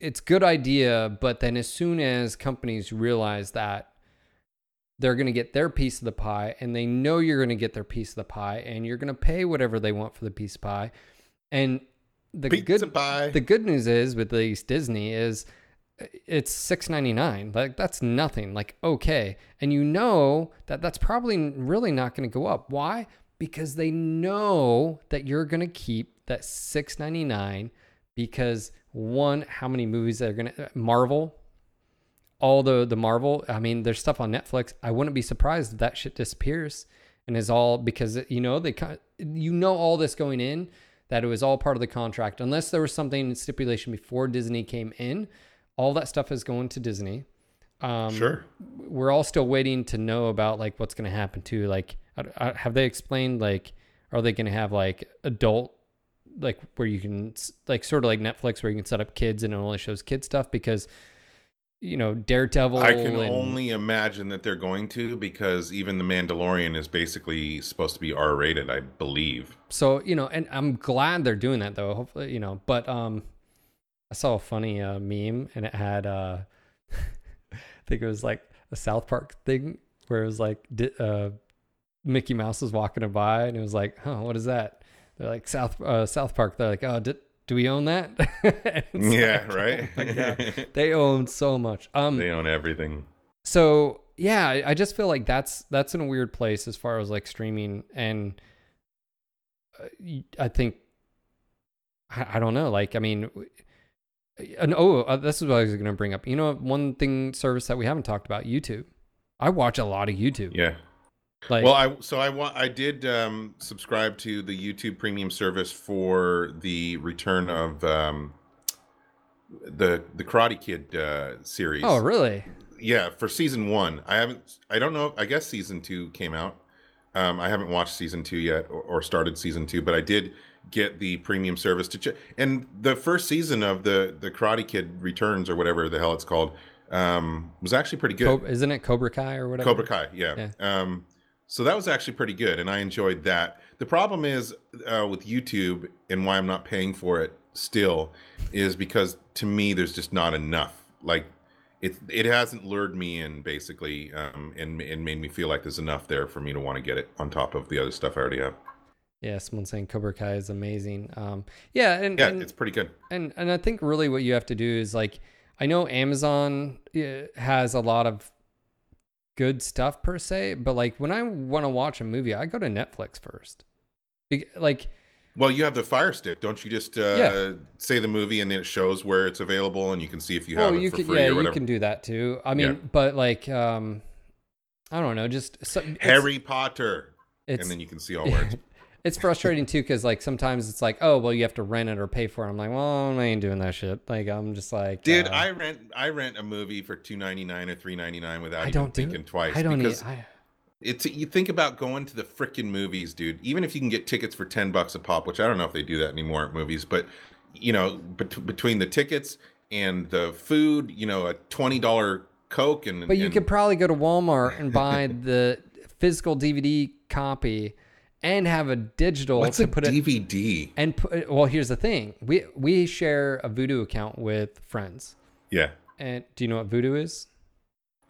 it's good idea but then as soon as companies realize that they're going to get their piece of the pie and they know you're going to get their piece of the pie and you're going to pay whatever they want for the piece of pie and the Pizza good pie. the good news is with least Disney is uh, it's six ninety nine. Like that's nothing. Like okay, and you know that that's probably really not going to go up. Why? Because they know that you're going to keep that six ninety nine. Because one, how many movies they're going to Marvel, all the the Marvel. I mean, there's stuff on Netflix. I wouldn't be surprised if that shit disappears and is all because you know they kind you know all this going in that it was all part of the contract unless there was something in stipulation before Disney came in. All that stuff is going to Disney. Um, sure we're all still waiting to know about like what's going to happen to like I- I- have they explained like are they going to have like adult like where you can like sort of like Netflix where you can set up kids and it only shows kid stuff because you know Daredevil I can and- only imagine that they're going to because even the Mandalorian is basically supposed to be R rated, I believe. so you know and i'm glad they're doing that though hopefully you know but um i saw a funny uh, meme and it had uh *laughs* i think it was like a south park thing where it was like uh mickey mouse was walking by and it was like huh what is that they're like south uh south park they're like oh di- do we own that *laughs* yeah, like, right. oh *laughs* they own so much um they own everything. so yeah I- just feel like that's that's in a weird place as far as like streaming and I think i, I don't know like i mean w- and oh uh, this is what i was going to bring up you know one thing service that we haven't talked about youtube i watch a lot of youtube Yeah. Like Well, I so I want I did um, subscribe to the YouTube Premium service for the return of um, the the Karate Kid uh, series. oh really? Yeah for season one. I haven't i don't know i guess season two came out. Um i haven't watched season two yet or, or started season two but i did get the premium service to check and the first season of the the karate kid returns or whatever the hell it's called um was actually pretty good. Cobra, isn't it cobra kai or whatever? Cobra Kai, yeah. Um, so that was actually pretty good, and I enjoyed that. The problem is uh, with YouTube and why I'm not paying for it still is because to me there's just not enough. Like it it hasn't lured me in basically, um, and and made me feel like there's enough there for me to want to get it on top of the other stuff I already have. yeah someone saying cobra kai is amazing um yeah and, Yeah, and it's pretty good. and and I think really what you have to do is like I know Amazon uh, has a lot of good stuff per se, but like when I want to watch a movie, I go to Netflix first. Like Well, you have the Fire Stick, don't you? Just uh, Yeah. say the movie, and it shows where it's available, and you can see if you have it you for can free yeah, or you can do that too. I mean, Yeah. but like um I don't know, just so, Harry Potter, and then you can see all *laughs* where it's frustrating too because like sometimes it's like oh well you have to rent it or pay for it. I'm like well I ain't doing that shit. Like I'm just like Dude, uh, I rent I rent a movie for two ninety nine or three ninety nine without I even don't do thinking twice. I don't need because I, it's you think about going to the freaking movies, dude. Even if you can get tickets for ten bucks a pop, which I don't know if they do that anymore at movies, but you know, bet- between the tickets and the food, you know, a twenty dollar Coke and But you and- could probably go to Walmart and buy *laughs* the physical DVD copy and have a digital what's to a put it DVD? and put well here's the thing. We we share a Vudu account with friends. Yeah. And do you know what Vudu is?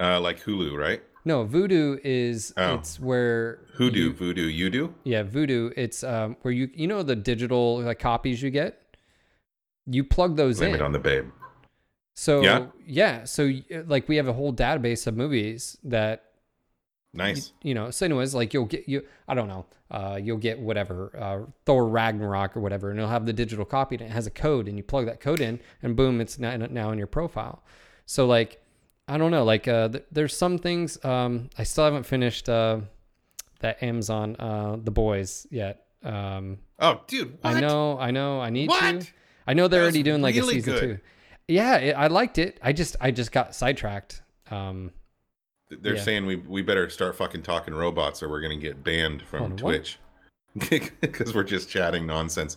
Uh, like Hulu, right? No, Vudu is Oh. it's where Hoodoo, you- voodoo, you do? Yeah, Vudu. It's um where you you know the digital like copies you get. You plug those Blame in. it on the babe. so Yeah. yeah, so like we have a whole database of movies that Nice. you know. So anyways, like you'll get you I don't know. Uh, you'll get whatever uh, Thor Ragnarok or whatever, and it'll have the digital copy and it has a code, and you plug that code in, and boom, it's now, now in your profile. So like, I don't know. Like, uh, th- there's some things. Um, I still haven't finished uh, that Amazon uh, The Boys yet. Um, Oh, dude, what? I know, I know, I need to. What? I know they're That already doing like a season good. two. Yeah, it, I liked it. I just, I just got sidetracked. Um, They're Yeah. saying we we better start fucking talking robots or we're gonna get banned from. Twitch *laughs* because we're just chatting nonsense.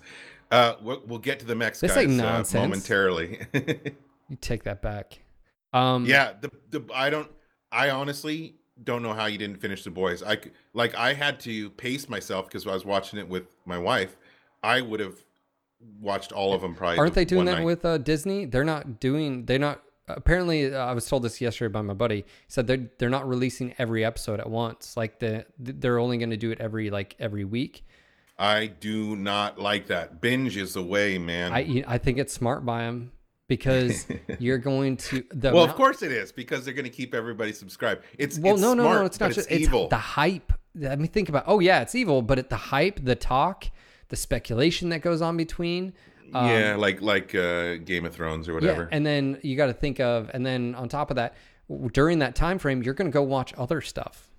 Uh, we'll, we'll get to the mechs This guys uh, momentarily. *laughs* you take that back. Um, yeah, the the I don't. I honestly don't know how you didn't finish the boys. I like I had to pace myself because I was watching it with my wife. I would have watched all of them probably. Aren't they doing that night. with uh, Disney? They're not doing. They're not. Apparently, uh, I was told this yesterday by my buddy. He said they're they're not releasing every episode at once. Like the they're only going to do it every like every week. I do not like that. Binge is the way, man. I I think it's smart by them because *laughs* you're going to the well, of course it is because they're going to keep everybody subscribed. It's Well, it's no, no, smart, no. It's not just it's evil. It's the hype. I mean, think about. Oh yeah, it's evil, but it, the hype, the talk, the speculation that goes on between. Um, yeah, like like uh, Game of Thrones or whatever. Yeah, and then you got to think of, and then on top of that, during that time frame, you're going to go watch other stuff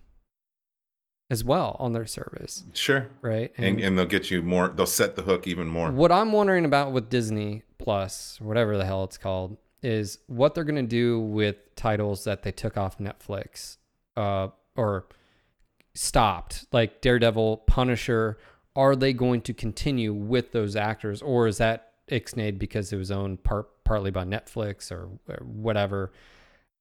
as well on their service, sure, right? and and they'll get you more. They'll set the hook even more. what I'm wondering about with Disney Plus, whatever the hell it's called, is what they're going to do with titles that they took off Netflix, uh, or stopped, like Daredevil, Punisher. Are they going to continue with those actors, or is that ixnayed because it was owned part partly by Netflix or, or whatever?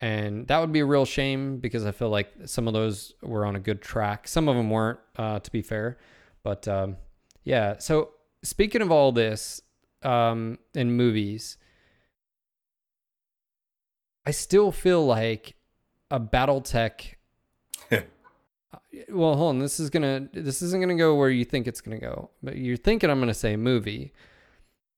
And that would be a real shame because I feel like some of those were on a good track. Some of them weren't, uh, to be fair. But um, yeah. So speaking of all this um, in movies, I still feel like a BattleTech. Well, hold on. This is gonna. This isn't gonna go where you think it's gonna go. But you're thinking I'm gonna say movie.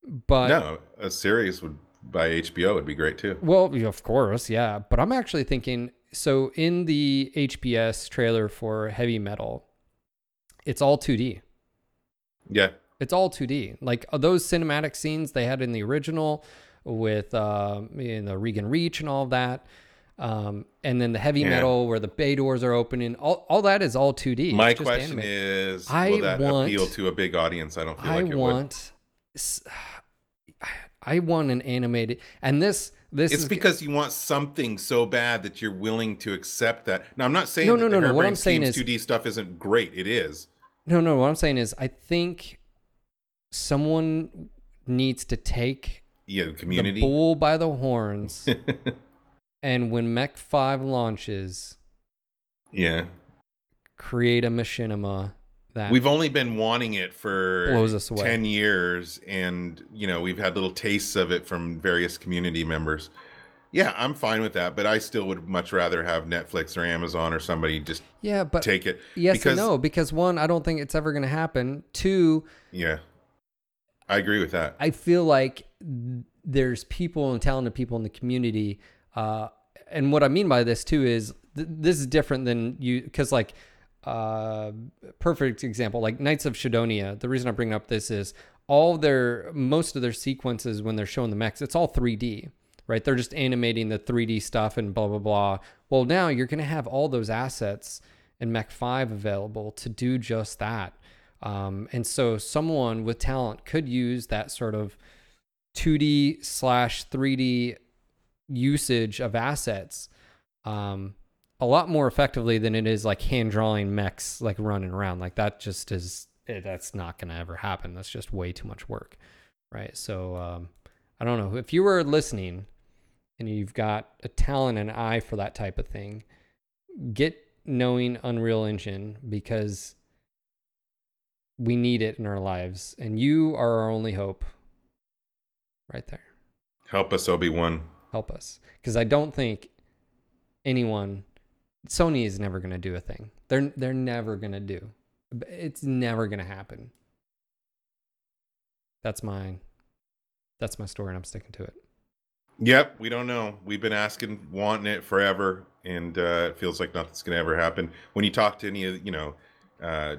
But no, a series would by HBO would be great too. well, of course, yeah. But I'm actually thinking so in the HBS trailer for Heavy Metal, it's all 2D. Yeah, It's all 2D. Like uh, those cinematic scenes they had in the original with uh, in the Regan Reach and all of that. Um, and then the heavy Yeah. metal where the bay doors are opening, all, all that is all 2D. It's my question animated. is, I will that want- appeal to a big audience? I don't feel I like it would. I want, s- I want an animated, and this this It's is because you want something so bad that you're willing to accept that. Now, I'm not saying No, that no, no, no. What I'm saying is- 2D stuff isn't great. It is. No, no. What I'm saying is, I think someone needs to take Yeah, the community. bull by the horns, *laughs* and when Mech Five launches, yeah, create a machinima that we've only been wanting it for Blows us away. 10 years and you know we've had little tastes of it from various community members yeah i'm fine with that but i still would much rather have netflix or amazon or somebody just yeah, but take it yes because and no because one, I don't think it's ever going to happen. Two, yeah i agree with that I feel like there's people and talented people in the community. Uh, and what I mean by this too is th- this is different than you, because like, uh, perfect example, like Knights of Sidonia. The reason I bring up this is all their, most of their sequences when they're showing the mechs, it's all 3D, right? They're just animating the 3D stuff and blah, blah, blah. Well, now you're going to have all those assets in Mech 5 available to do just that. Um, and so someone with talent could use that sort of 2D slash 3D usage of assets um, a lot more effectively than it is like hand drawing mechs like running around. Like that just is, eh, that's not going to ever happen. That's just way too much work. Right. So um, I don't know. If you were listening and you've got a talent and eye for that type of thing, get knowing Unreal Engine because we need it in our lives, and you are our only hope. Right there. Help us, Obi Wan. Help us, because I don't think anyone, Sony is never going to do a thing. They're they're never going to do. It's never going to happen. That's mine. That's my story, and I'm sticking to it. Yep, we don't know. We've been asking, wanting it forever, and uh, it feels like nothing's going to ever happen. When you talk to any of, you know, uh,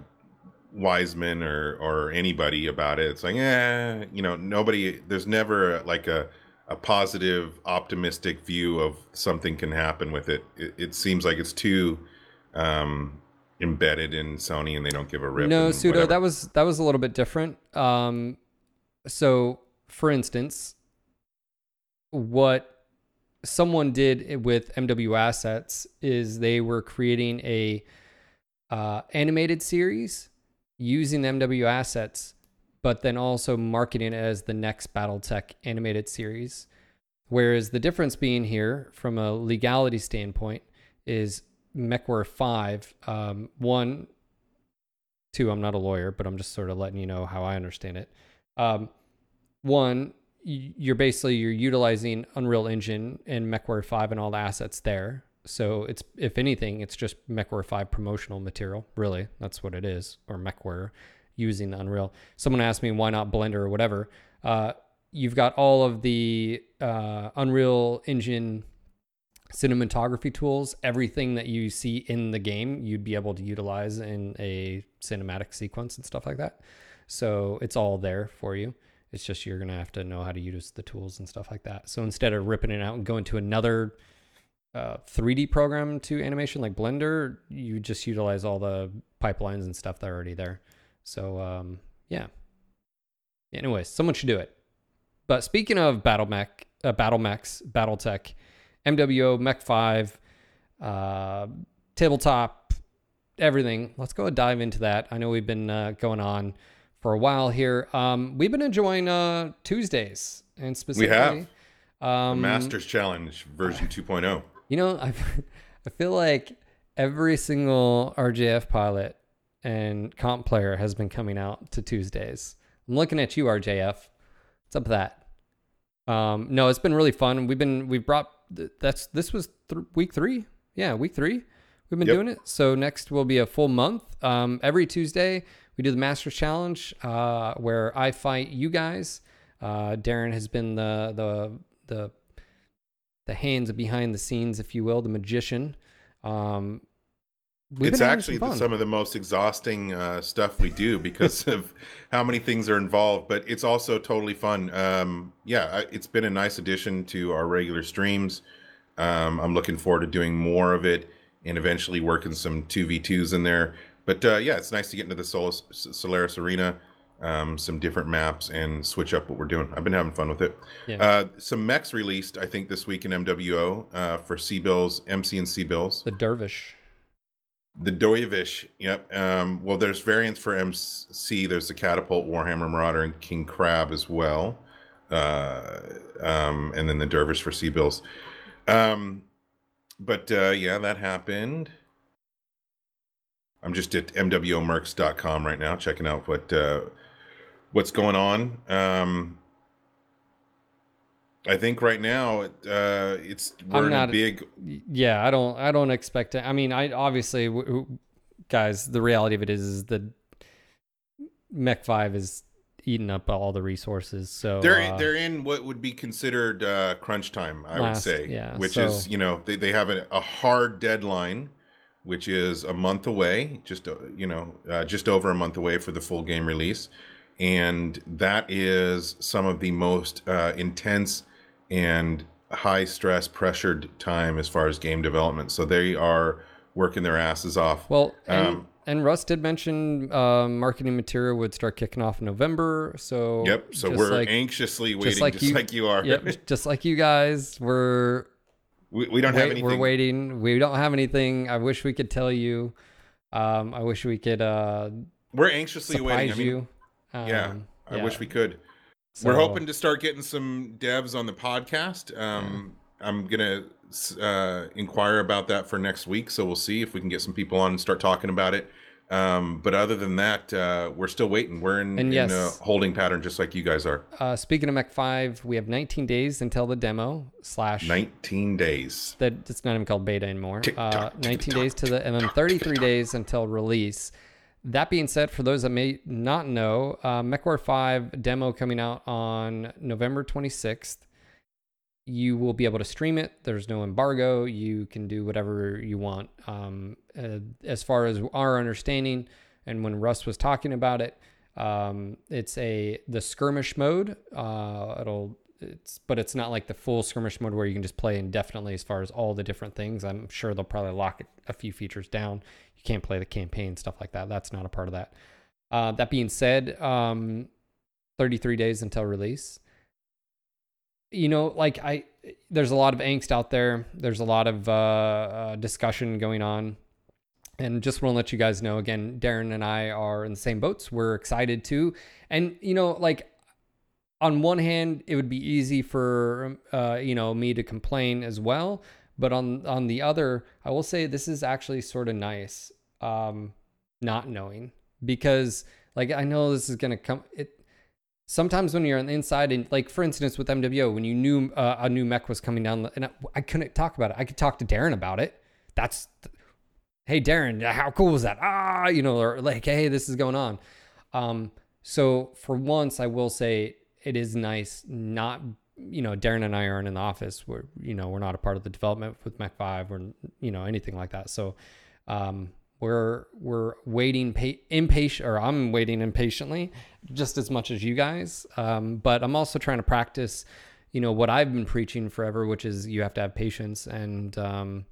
Weisman or or anybody about it, it's like, eh, you know, nobody. There's never like a a positive, optimistic view of something can happen with it. It, it seems like it's too um, embedded in Sony, and they don't give a rip. No, pseudo. whatever. That was that was a little bit different. Um, so, for instance, what someone did with MW Assets is they were creating a uh, animated series using MW Assets, but then also marketing it as the next BattleTech animated series. Whereas the difference being here, from a legality standpoint, is MechWarrior 5. Um, one, two, I'm not a lawyer, but I'm just sort of letting you know how I understand it. Um, one, you're basically you're utilizing Unreal Engine and MechWarrior 5 and all the assets there. So it's if anything, it's just MechWarrior 5 promotional material. Really, that's what it is, or MechWarrior using Unreal. Someone asked me why not Blender or whatever. Uh, you've got all of the uh, Unreal Engine cinematography tools. Everything that you see in the game, you'd be able to utilize in a cinematic sequence and stuff like that. So it's all there for you. It's just you're gonna have to know how to use the tools and stuff like that. So instead of ripping it out and going to another uh, 3D program to animation like Blender, you just utilize all the pipelines and stuff that are already there. So um, yeah. Anyway, someone should do it. But speaking of battle mech, uh, battle mechs, BattleTech, MWO, Mech Five, uh, tabletop, everything. Let's go dive into that. I know we've been uh, going on for a while here. Um, we've been enjoying uh, Tuesdays and specifically. Um, Masters Challenge version *sighs* oh. 2.0. you know, I *laughs* I feel like every single RJF pilot and comp player has been coming out to Tuesdays. I'm looking at you, RJF. What's up with that? Um, no, it's been really fun. We've been we've brought that's this was th- week three. Yeah, week three. We've been Yep. doing it. So next will be a full month. Um, every Tuesday we do the Masters Challenge, uh, where I fight you guys. Uh, Darren has been the the the the hands behind the scenes, if you will, the magician. Um, we've it's actually some some of the most exhausting uh, stuff we do because of how many things are involved but it's also totally fun. Um, yeah it's been a nice addition to our regular streams. Um, i'm looking forward to doing more of it and eventually working some 2v2s in there. But uh, yeah it's nice to get into the Sol- solaris arena um, some different maps and switch up what we're doing. I've been having fun with it. Yeah. uh, some mechs released i think this week in mwo uh, for c bills mc and c bills the dervish. The Doyevish, yep. Um, well, there's variants for MC. There's the Catapult, Warhammer Marauder, and King Crab as well. Uh, um, and then the Dervish for C-Bills. Um, but uh, yeah, that happened. I'm just at mwomercs.com right now, checking out what uh, what's going on. Um, I think right now uh, it's we're I'm in not- a big Yeah, I don't. I don't expect it. I mean, I obviously, w- guys. The reality of it is, is the Mech Five is eating up all the resources. So They're uh, they're in what would be considered uh, crunch time, I Last- would say. yeah, which so- is you know they, they have a, a hard deadline, which is a month away, just uh, you know uh, just over a month away for the full game release, and that is some of the most uh, intense and high stress pressured time as far as game development. So they are working their asses off. well, and, um, and Russ did mention uh, marketing material would start kicking off in November. So Yep. So just we're like, anxiously waiting, just like like you- you, are. Yep, *laughs* just like you guys, we're we, we don't have anything. we're waiting. We don't have anything. I wish we could tell you. Um, I wish we could uh, We're anxiously waiting. I mean, you. yeah, Um, I wish we could. So- We're hoping to start getting some devs on the podcast. Um, I'm gonna uh, inquire about that for next week. So we'll see if we can get some people on and start talking about it. Um, but other than that, uh, we're still waiting. We're in, yes. a holding pattern, just like you guys are. Uh, speaking of Mech 5, we have 19 days until the demo slash 19 days. that it's not even called beta anymore. Uh, 19 tock, days to the and then 33 days until release. That being said, for those that may not know, uh, MechWarrior 5 demo coming out on November 26th. You will be able to stream it. There's no embargo. You can do whatever you want. Um, uh, as far as our understanding, and when Russ was talking about it, um, it's a the skirmish mode. Uh, it'll it's but it's not like the full skirmish mode where you can just play indefinitely as far as all the different things. I'm sure they'll probably lock a few features down. You can't play the campaign stuff like that. That's not a part of that. Uh, that being said, um, 33 days until release. You know, like I, there's a lot of angst out there. There's a lot of uh, uh, discussion going on and just want to let you guys know again darren and i are in the same boats we're excited too and you know like on one hand it would be easy for uh, you know me to complain as well but on on the other i will say this is actually sort of nice um not knowing because like i know this is gonna come it sometimes when you're on the inside and like for instance with mwo when you knew uh, a new mech was coming down and I, I couldn't talk about it. I could talk to darren about it. That's hey darren how cool was that? Ah you know or like hey this is going on. Um so for once i will say it is nice not you know darren and i aren't in the office. We're you know we're not a part of the development with Mech 5 or you know anything like that. So um we're we're waiting pa- impatient or i'm waiting impatiently just as much as you guys. Um but i'm also trying to practice you know what i've been preaching forever which is you have to have patience and um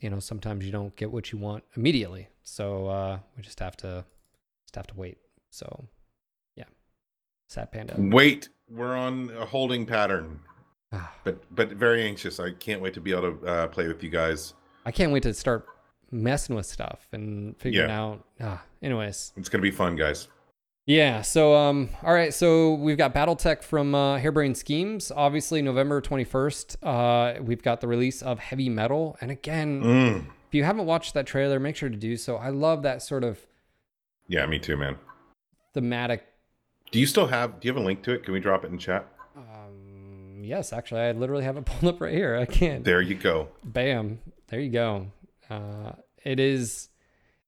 you know sometimes you don't get what you want immediately. So uh we just have to just have to wait. So yeah. Sad panda. Wait, we're on a holding pattern, *sighs* but but very anxious. I can't wait to be able to uh, play with you guys. i can't wait to start messing with stuff and figuring Yeah. out ah, anyways It's gonna be fun, guys. Yeah. So, um, all right. So we've got BattleTech from uh, Harebrained Schemes. Obviously, November twenty first. Uh, we've got the release of Heavy Metal, and again, Mm. if you haven't watched that trailer, make sure to do so. I love that sort of Yeah, me too, man. thematic. Do you still have? Do you have a link to it? Can we drop it in chat? Um, yes, actually, I literally have it *laughs* pulled up right here. I can't. There you go. Bam. There you go. Uh, it is.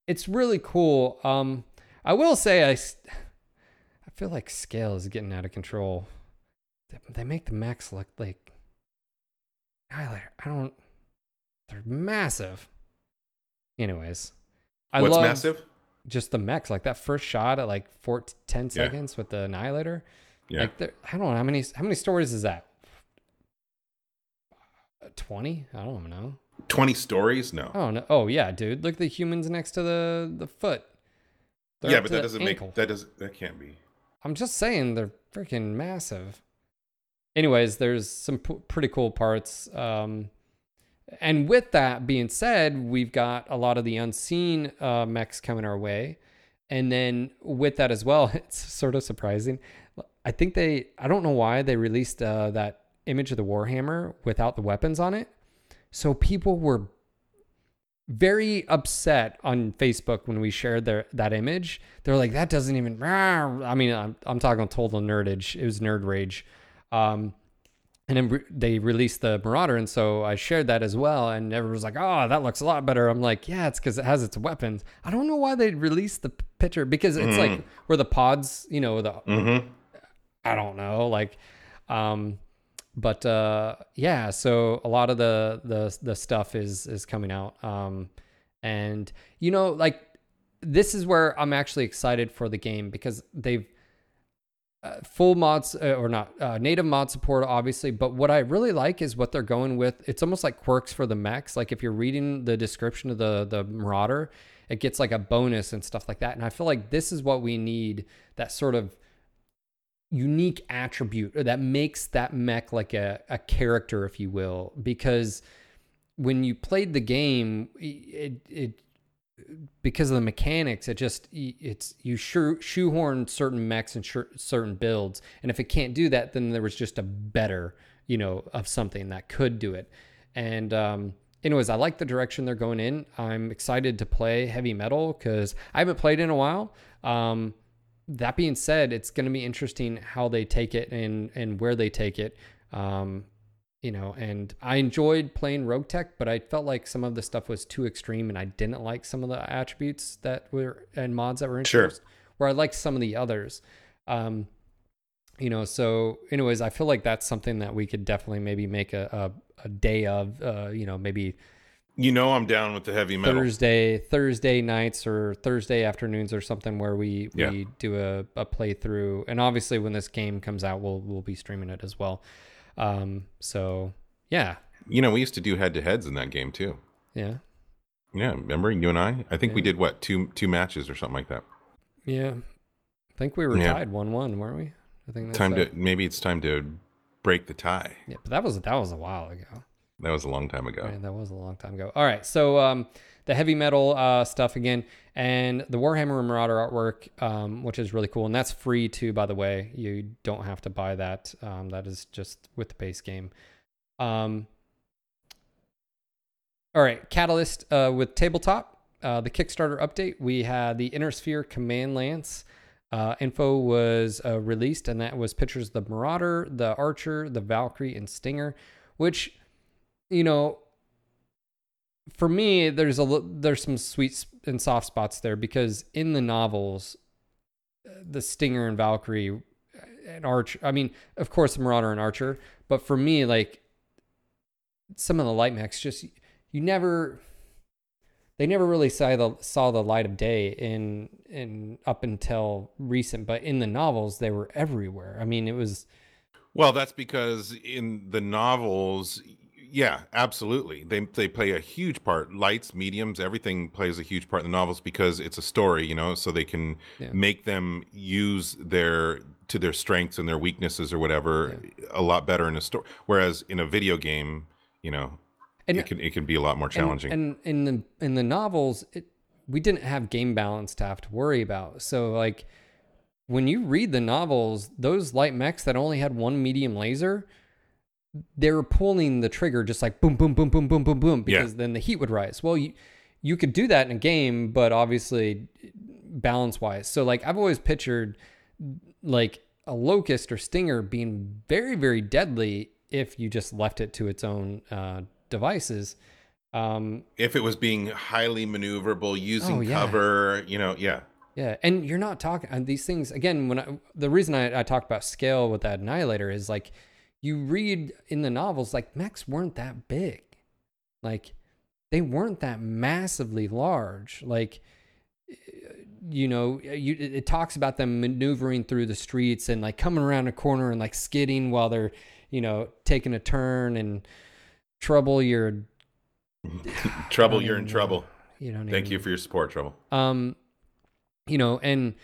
It's really cool. Um, I will say I. s- I feel like scale is getting out of control. They, make the mechs look like. I, I don't. They're massive. Anyways, I What's love massive? Just the mechs. Like that first shot at like four, 10 Yeah. seconds with the annihilator. Yeah. Like there, I don't know how many how many stories is that. Twenty? I don't know. Twenty stories? No. Oh no! Oh yeah, dude. Look at the humans next to the the foot. They're yeah, but that doesn't ankle. make that doesn't that can't be. I'm just saying they're freaking massive. Anyways, there's some p- pretty cool parts. Um, and with that being said, we've got a lot of the unseen uh, mechs coming our way. And then with that as well, *laughs* it's sort of surprising. I think they, I don't know why they released uh, that image of the Warhammer without the weapons on it. So people were very upset on Facebook when we shared their that image. They're like, that doesn't even. I mean, I'm, I'm talking total nerdage. It was nerd rage. Um, and then re- they released the Marauder, and so I shared that as well. And everyone was like, "Oh, that looks a lot better." I'm like, "Yeah, it's because it has its weapons." I don't know why they released the picture because it's like where the pods, you know, the Mm-hmm. I don't know, like, um, but uh, yeah. So a lot of the the the stuff is is coming out, um, and you know, like this is where I'm actually excited for the game because they've uh, full mods uh, or not uh, native mod support obviously but what i really like is what they're going with. It's almost like quirks for the mechs. Like if you're reading the description of the the marauder it gets like a bonus and stuff like that and i feel like this is what we need that sort of unique attribute that makes that mech like a, a character if you will because when you played the game it it because of the mechanics, it just it's you shoe, shoehorn certain mechs and certain builds, and if it can't do that, then there was just a better, you know, of something that could do it. And um, anyways, I like the direction they're going in. I'm excited to play heavy metal because I haven't played in a while. Um, that being said, it's going to be interesting how they take it and and where they take it. Um, you know, and I enjoyed playing RogueTech, but I felt like some of the stuff was too extreme, and I didn't like some of the attributes that were and mods that were introduced. Sure. Where I liked some of the others. Um, you know, so anyways, I feel like that's something that we could definitely maybe make a a, a day of. Uh, you know, maybe You know, I'm down with the heavy metal. Thursday Thursday nights or Thursday afternoons or something where we Yeah. we do a, a playthrough. And obviously, when this game comes out, we'll we'll be streaming it as well. Um, so yeah, You know, we used to do head to heads in that game too. yeah, Yeah, remember you and I? I think we did what two two matches or something like that. yeah. I think we were Yeah. tied one one, weren't we? I think that's Time that. to maybe it's time to break the tie. Yeah, but that was that was a while ago. That was a long time ago. That was a long time ago. All right, so um, the heavy metal uh, stuff again, and the Warhammer Marauder artwork, um, which is really cool, and that's free too, by the way. You don't have to buy that. Um, that is just with the base game. Um, all right, Catalyst uh, with tabletop. Uh, the Kickstarter update. We had the Inner Sphere Command Lance. Uh, info was uh, released, and that was pictures of the Marauder, the Archer, the Valkyrie, and Stinger, which you know, for me, there's a there's some sweet and soft spots there because in the novels, uh, the Stinger and Valkyrie uh, and Archer. I mean, of course, Marauder and Archer, but for me, like some of the light mechs, just you never. They never really saw the saw the light of day in in up until recent, but in the novels they were everywhere. I mean, it was Well, that's because in the novels, yeah, absolutely. They they play a huge part. Lights, mediums, everything plays a huge part in the novels because it's a story, you know, so they can Yeah. make them use their to their strengths and their weaknesses or whatever a lot better in a story. Whereas in a video game, you know, And- it can it can be a lot more challenging. And, and in the in the novels, it, we didn't have game balance to have to worry about. So like when you read the novels, those light mechs that only had one medium laser, they were pulling the trigger just like boom, boom, boom, boom, boom, boom, boom, Yeah. because then the heat would rise. Well, you you could do that in a game, but obviously balance wise. So like I've always pictured like a locust or stinger being very very deadly if you just left it to its own uh, devices. Um, if it was being highly maneuverable, using Oh, yeah. cover, you know, yeah. yeah, and you're not talking and these things again. When I, the reason I, I talked about scale with that annihilator is like you read in the novels like mechs weren't that big, like they weren't that massively large. Like you know, you it talks about them maneuvering through the streets and like coming around a corner and like skidding while they're you know taking a turn and trouble. You're *laughs* Trouble, you're in trouble. you know. Thank you for your support, Trouble. Um, you know, and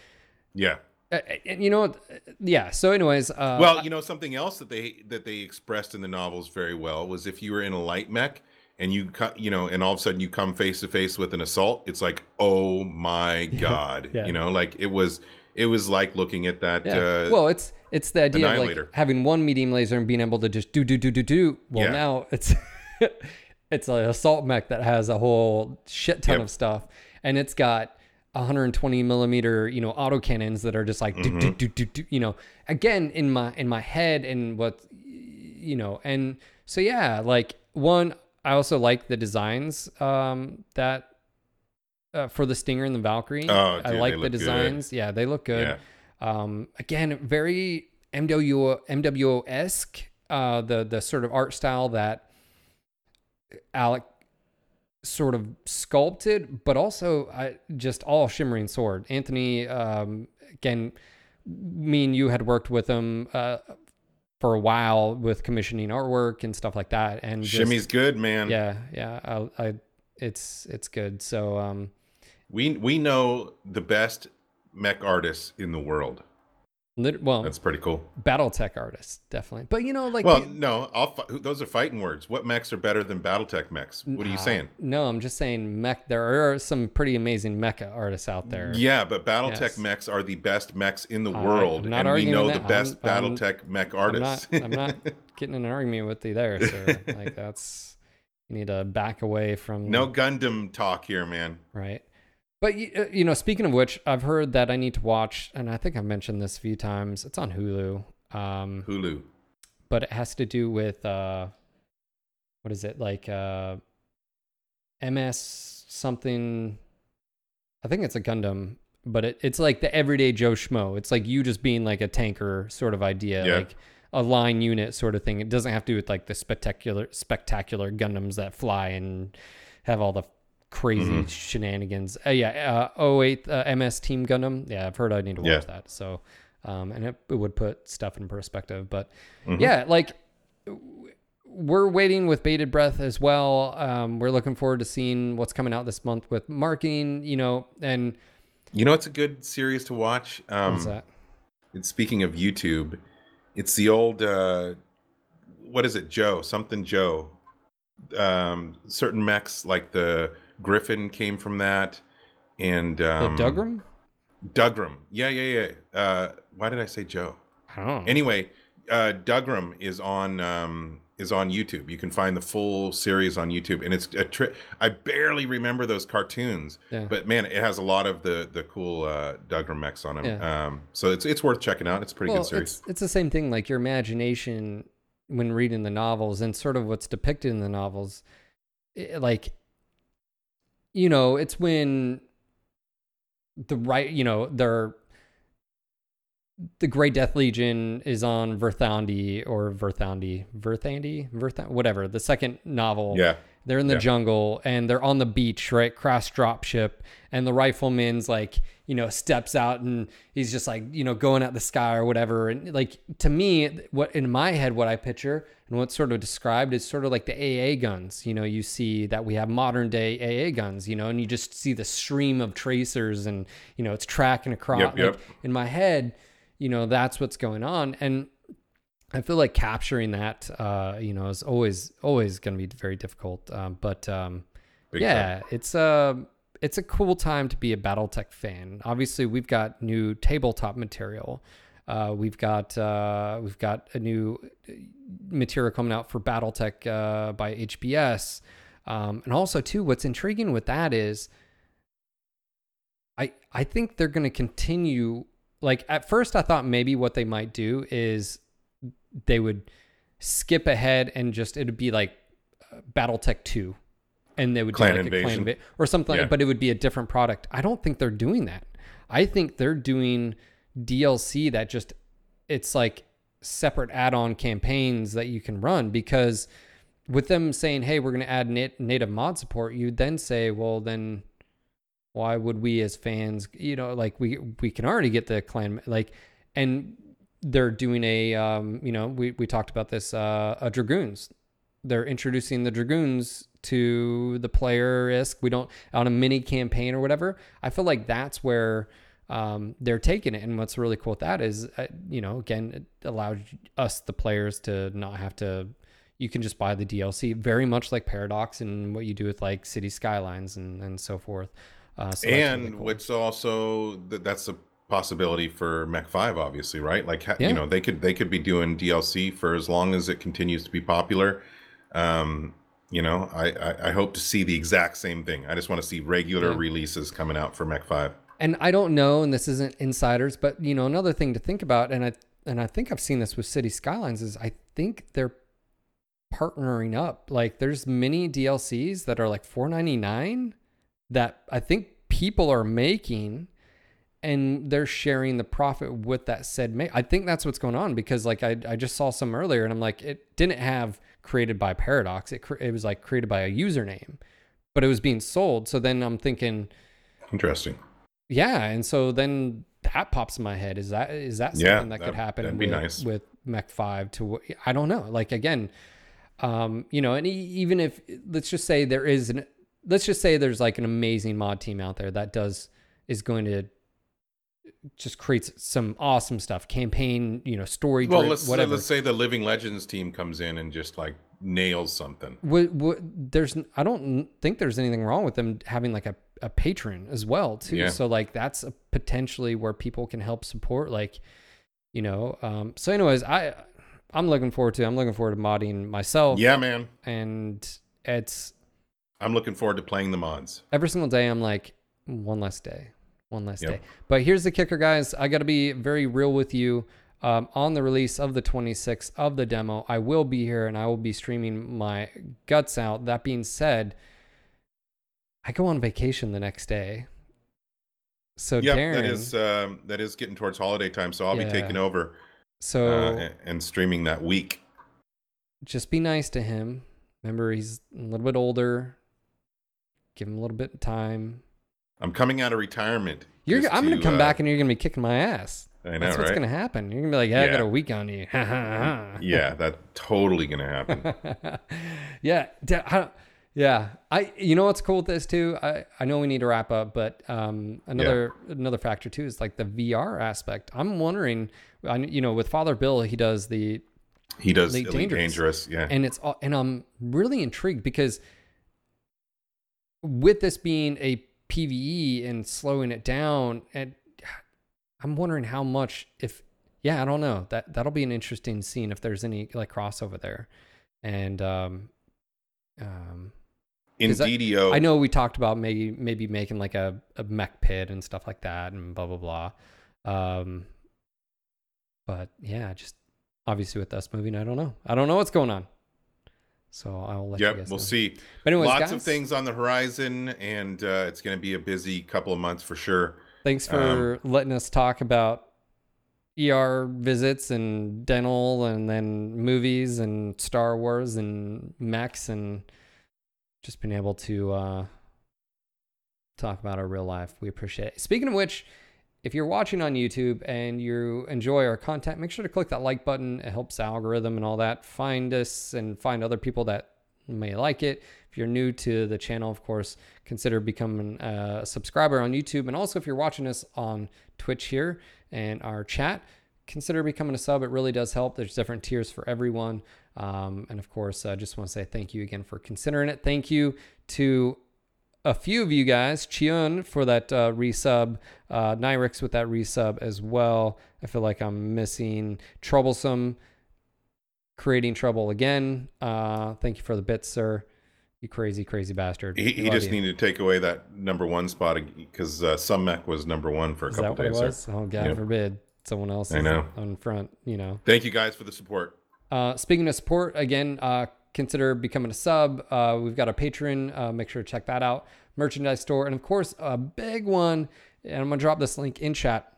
Yeah. Uh, and you know? Yeah. So, anyways, uh, well, you know something else that they that they expressed in the novels very well was if you were in a light mech and you cut, you know, and all of a sudden you come face to face with an assault, it's like, oh my *laughs* god, Yeah. you know, like it was it was like looking at that. yeah. Uh, well, it's it's the idea of like having one medium laser and being able to just do do do do do. Well, Yeah. now it's *laughs* it's an assault mech that has a whole shit ton Yep. of stuff, and it's got 120 millimeter, you know, autocannons that are just like Mm-hmm. do, do, do, do, you know, again in my in my head and what you know, and so yeah, like one, I also like the designs um, that uh, for the Stinger and the Valkyrie. Oh, I like the look good. designs. Yeah, they look good. Yeah. Um, again, very MWO MWO esque. Uh, the the sort of art style that Alec sort of sculpted, but also I, just all shimmering sword. Anthony, um, again, me and you had worked with him uh, for a while with commissioning artwork and stuff like that. And just- Shimmy's good, man. yeah, yeah, I, I, it's it's good. So um, We we know the best mech artists in the world. Well, That's pretty cool. BattleTech artists definitely. But you know, like Well, the- no, I'll fi- those are fighting words. What mechs are better than BattleTech mechs? What are you saying? no, I'm just saying mech. There are some pretty amazing mecha artists out there. Yeah, but BattleTech Yes. mechs are the best mechs in the I- world, I'm not and we know that. the best I'm- I'm- BattleTech mech I'm artists. not. I'm not *laughs* getting in an argument with you there, sir. *laughs* like that's you need to back away from no Gundam talk here, man. right. But you, uh, know, speaking of which, I've heard that I need to watch, and I think I've mentioned this a few times. It's on Hulu. Um, Hulu. but it has to do with uh what is it like uh ms something i think it's a gundam but it, it's like the everyday joe schmo it's like you just being like a tanker sort of idea Yeah. like a line unit sort of thing it doesn't have to do with like the spectacular spectacular gundams that fly and have all the crazy Mhm. shenanigans uh, yeah uh 08 uh, ms team gundam yeah i've heard i need to watch Yeah. that so um and it, it would put stuff in perspective but Mhm. yeah, like we're waiting with bated breath as well. Um, we're looking forward to seeing what's coming out this month with marketing, you know, and You know, it's a good series to watch. Um, what's that? It's speaking of YouTube, it's the old uh what is it, Joe? Something Joe. Um certain mechs like the Griffin came from that. And The um Dougram? Dougram. Yeah, yeah, yeah. Uh why did I say Joe? I. Anyway, uh Dougram is on um is on YouTube. You can find the full series on YouTube and it's a tri- I barely remember those cartoons, Yeah. but man, it has a lot of the the cool uh Dougram mechs on them. Yeah. Um so it's it's worth checking out. It's a pretty well, good series. it's it's the same thing. Like your imagination when reading the novels and sort of what's depicted in the novels, i- like you know, it's when the right, you know, they're the Gray Death Legion is on Verthandi or Verthandi, Verthandi, Verth, whatever. The second novel, Yeah. They're in the Yeah. jungle and they're on the beach, right? Crash dropship, and the rifleman's like, you know, steps out and he's just like, you know, going at the sky or whatever. And like to me, what in my head, what I picture and what's sort of described is sort of like the AA guns. You know, you see that we have modern day AA guns, you know, and you just see the stream of tracers and you know it's tracking across. Yep, like, in my head, you know, that's what's going on, and I feel like capturing that, uh, you know, is always always going to be very difficult. Um, but um, yeah, it's a it's a cool time to be a BattleTech fan. Obviously, we've got new tabletop material. Uh, we've got uh, we've got a new material coming out for BattleTech uh, by HBS, um, and also too, what's intriguing with that is, I I think they're going to continue. Like at first, I thought maybe what they might do is they would skip ahead and just it'd be like uh, BattleTech two, and they would Clan do like a clan inva- or something, Yeah. but it would be a different product. I don't think they're doing that. I think they're doing DLC that just it's like separate add-on campaigns that you can run because with them saying, "Hey, we're going to add nat- native mod support," you'd then say, "Well, then why would we as fans, you know, like we we can already get the clan like and they're doing a um, you know, we we talked about this uh a dragoons. They're introducing the dragoons to the player risk We don't on a mini campaign or whatever. I feel like that's where um, they're taking it. And what's really cool with that is, uh, you know, again, it allows us, the players, to not have to. You can just buy the DLC, very much like Paradox and what you do with like City Skylines and and so forth. Uh, so and really cool. what's also that's a possibility for Mech Five, obviously, right? Like Yeah. you know, they could they could be doing DLC for as long as it continues to be popular. Um, you know, I, I I hope to see the exact same thing. I just want to see regular Yeah. releases coming out for Mech Five. and I don't know, and this isn't insiders, but you know, another thing to think about, and I and I think I've seen this with City Skylines is I think they're partnering up. Like there's many DLCs that are like four ninety nine that I think people are making and they're sharing the profit with that said make. I think that's what's going on because like I, I just saw some earlier and I'm like it didn't have created by Paradox. It it was like created by a username, but it was being sold. So then I'm thinking Interesting. yeah, and so then that pops in my head. Is that is that something Yeah, that that- could happen with, nice. with Mech Five? To I don't know. Like again, um, you know, and even if let's just say there is an let's just say there's like an amazing mod team out there that does is going to just creates some awesome stuff. Campaign, you know, story, Well, let's whatever. let's say the Living Legends team comes in and just like nails something. There's I don't think there's anything wrong with them having like a, a Patreon as well too. Yeah. So like that's a potentially where people can help support like you know. Um, so anyways, I I'm looking forward to I'm looking forward to modding myself. Yeah, man. and it's I'm looking forward to playing the mods. every single day I'm like one less day, one last Yep. day. But here's the kicker, guys. I got to be very real with you. Um, on the release of the 26th of the demo, I will be here and I will be streaming my guts out. That being said, I go on vacation the next day. So Yeah, Darren, that is um, that is getting towards holiday time, so I'll Yeah. be taking over so uh, and- and streaming that week. just be nice to him. Remember, he's a little bit older. Give him a little bit of time. I'm coming out of retirement. You're, I'm gonna come uh, back and you're gonna be kicking my ass. I know, That's what's right? gonna happen. You're gonna be like, "Yeah, I got a week on you." *laughs* Yeah, that's totally gonna happen. *laughs* yeah, I- yeah. I you know what's cool with this too. I I know we need to wrap up, but um another another factor too is like the VR aspect. I'm wondering, I, you know, with Father Bill, he does the He does Elite Elite, Dangerous. Dangerous. Yeah, and it's all- and I'm really intrigued because with this being a PVE and slowing it down, and I'm wondering how much if yeah, I don't know that that'll be an interesting scene if there's any like crossover there, and um, um, in 'cause I- DDO. I know we talked about maybe maybe making like a, a mech pit and stuff like that and blah blah blah. Um, but yeah, just obviously with us moving, I don't know. I don't know what's going on. So I'll let you Yep, guys we'll know. see. But anyways, Lots guys, of things on the horizon, and uh, it's going to be a busy couple of months for sure. Thanks for letting us talk about ER visits and dental and then movies and Star Wars and mechs and just being able to uh, talk about our real life. We appreciate it. Speaking of which, if you're watching on YouTube and you enjoy our content, make sure to click that like button. It helps the algorithm and all that. Find us and find other people that may like it. If you're new to the channel, of course, consider becoming a subscriber on YouTube. And also, if you're watching us on Twitch here and our chat, consider becoming a sub. It really does help. There's different tiers for everyone. Um, and of course, I just want to say thank you again for considering it. Thank you to a few of you guys, Chiun for that uh, resub, uh, Nyrix with that resub as well. I feel like I'm missing Troublesome, creating trouble again. Uh, thank you for the bits, sir. You crazy, crazy bastard. He, he just you. needed to take away that number one spot because uh, some mech was number one for a Is couple it days. was? Oh, God Yep. forbid someone else I is know. on front, you know. Thank you guys for the support. Uh, speaking of support, again, uh, consider becoming a sub. Uh, we've got a Patreon. Uh, make sure to check that out. Merchandise store. And of course, a big one. And I'm going to drop this link in chat.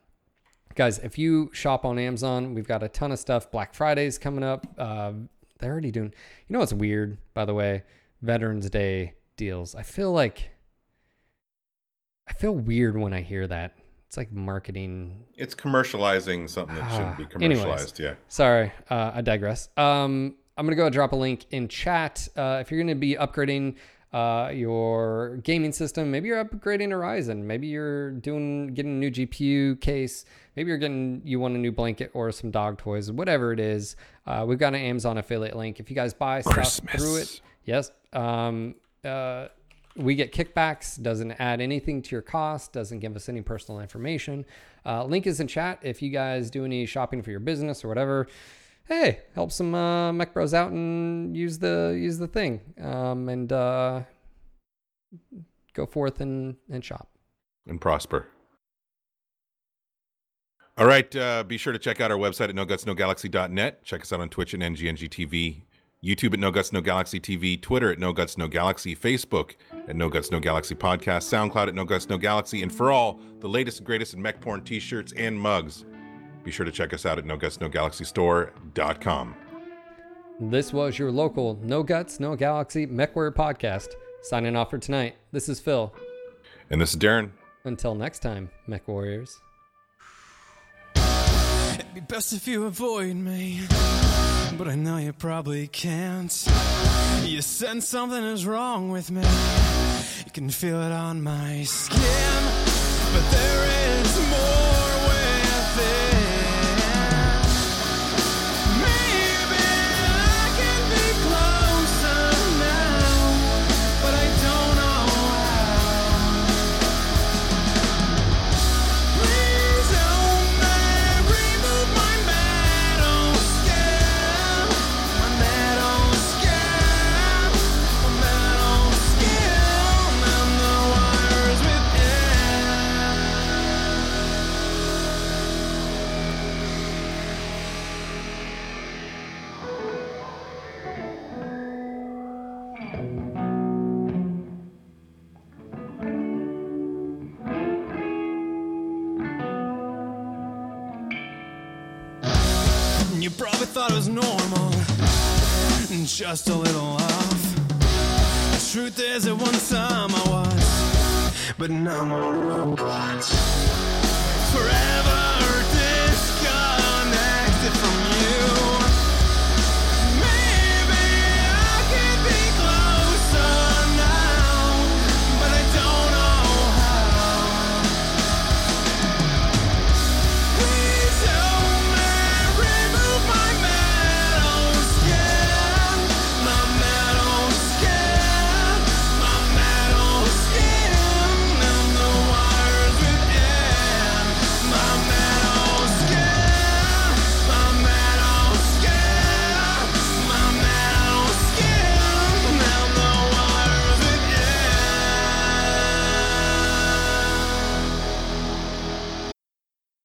Guys, if you shop on Amazon, we've got a ton of stuff. Black Friday's coming up. Uh, they're already doing, you know what's weird, by the way? Veterans Day deals. I feel like, I feel weird when I hear that. It's like marketing It's commercializing something that shouldn't be Ah, anyways. commercialized. Yeah. Sorry, uh, I digress. Um, I'm gonna go ahead and drop a link in chat. Uh, if you're gonna be upgrading uh, your gaming system, maybe you're upgrading Horizon, maybe you're doing getting a new GPU case, maybe you're getting you want a new blanket or some dog toys, whatever it is. Uh, we've got an Amazon affiliate link. If you guys buy stuff through it, yes. Um, uh, we get kickbacks doesn't add anything to your cost doesn't give us any personal information uh, link is in chat if you guys do any shopping for your business or whatever hey help some uh, mech bros out and use the use the thing um, and uh, go forth and, and shop and prosper. All right. Uh, be sure to check out our website at nogutsnogalaxy.net. Check us out on Twitch and NGNG TV, YouTube at No Guts No Galaxy TV, Twitter at No Guts No Galaxy, Facebook at No Guts No Galaxy Podcast, SoundCloud at No Guts No Galaxy, and for all the latest and greatest in mech porn t-shirts and mugs, be sure to check us out at No Guts No Galaxy this was your local no guts no galaxy mechware podcast signing off for tonight this is phil And this is Darren. until next time mech warriors It'd be best if you avoid me, but I know you probably can't. You sense something is wrong with me. You can feel it on my skin, but there is Just a little off. The truth is, at one time I was, but now I'm a robot.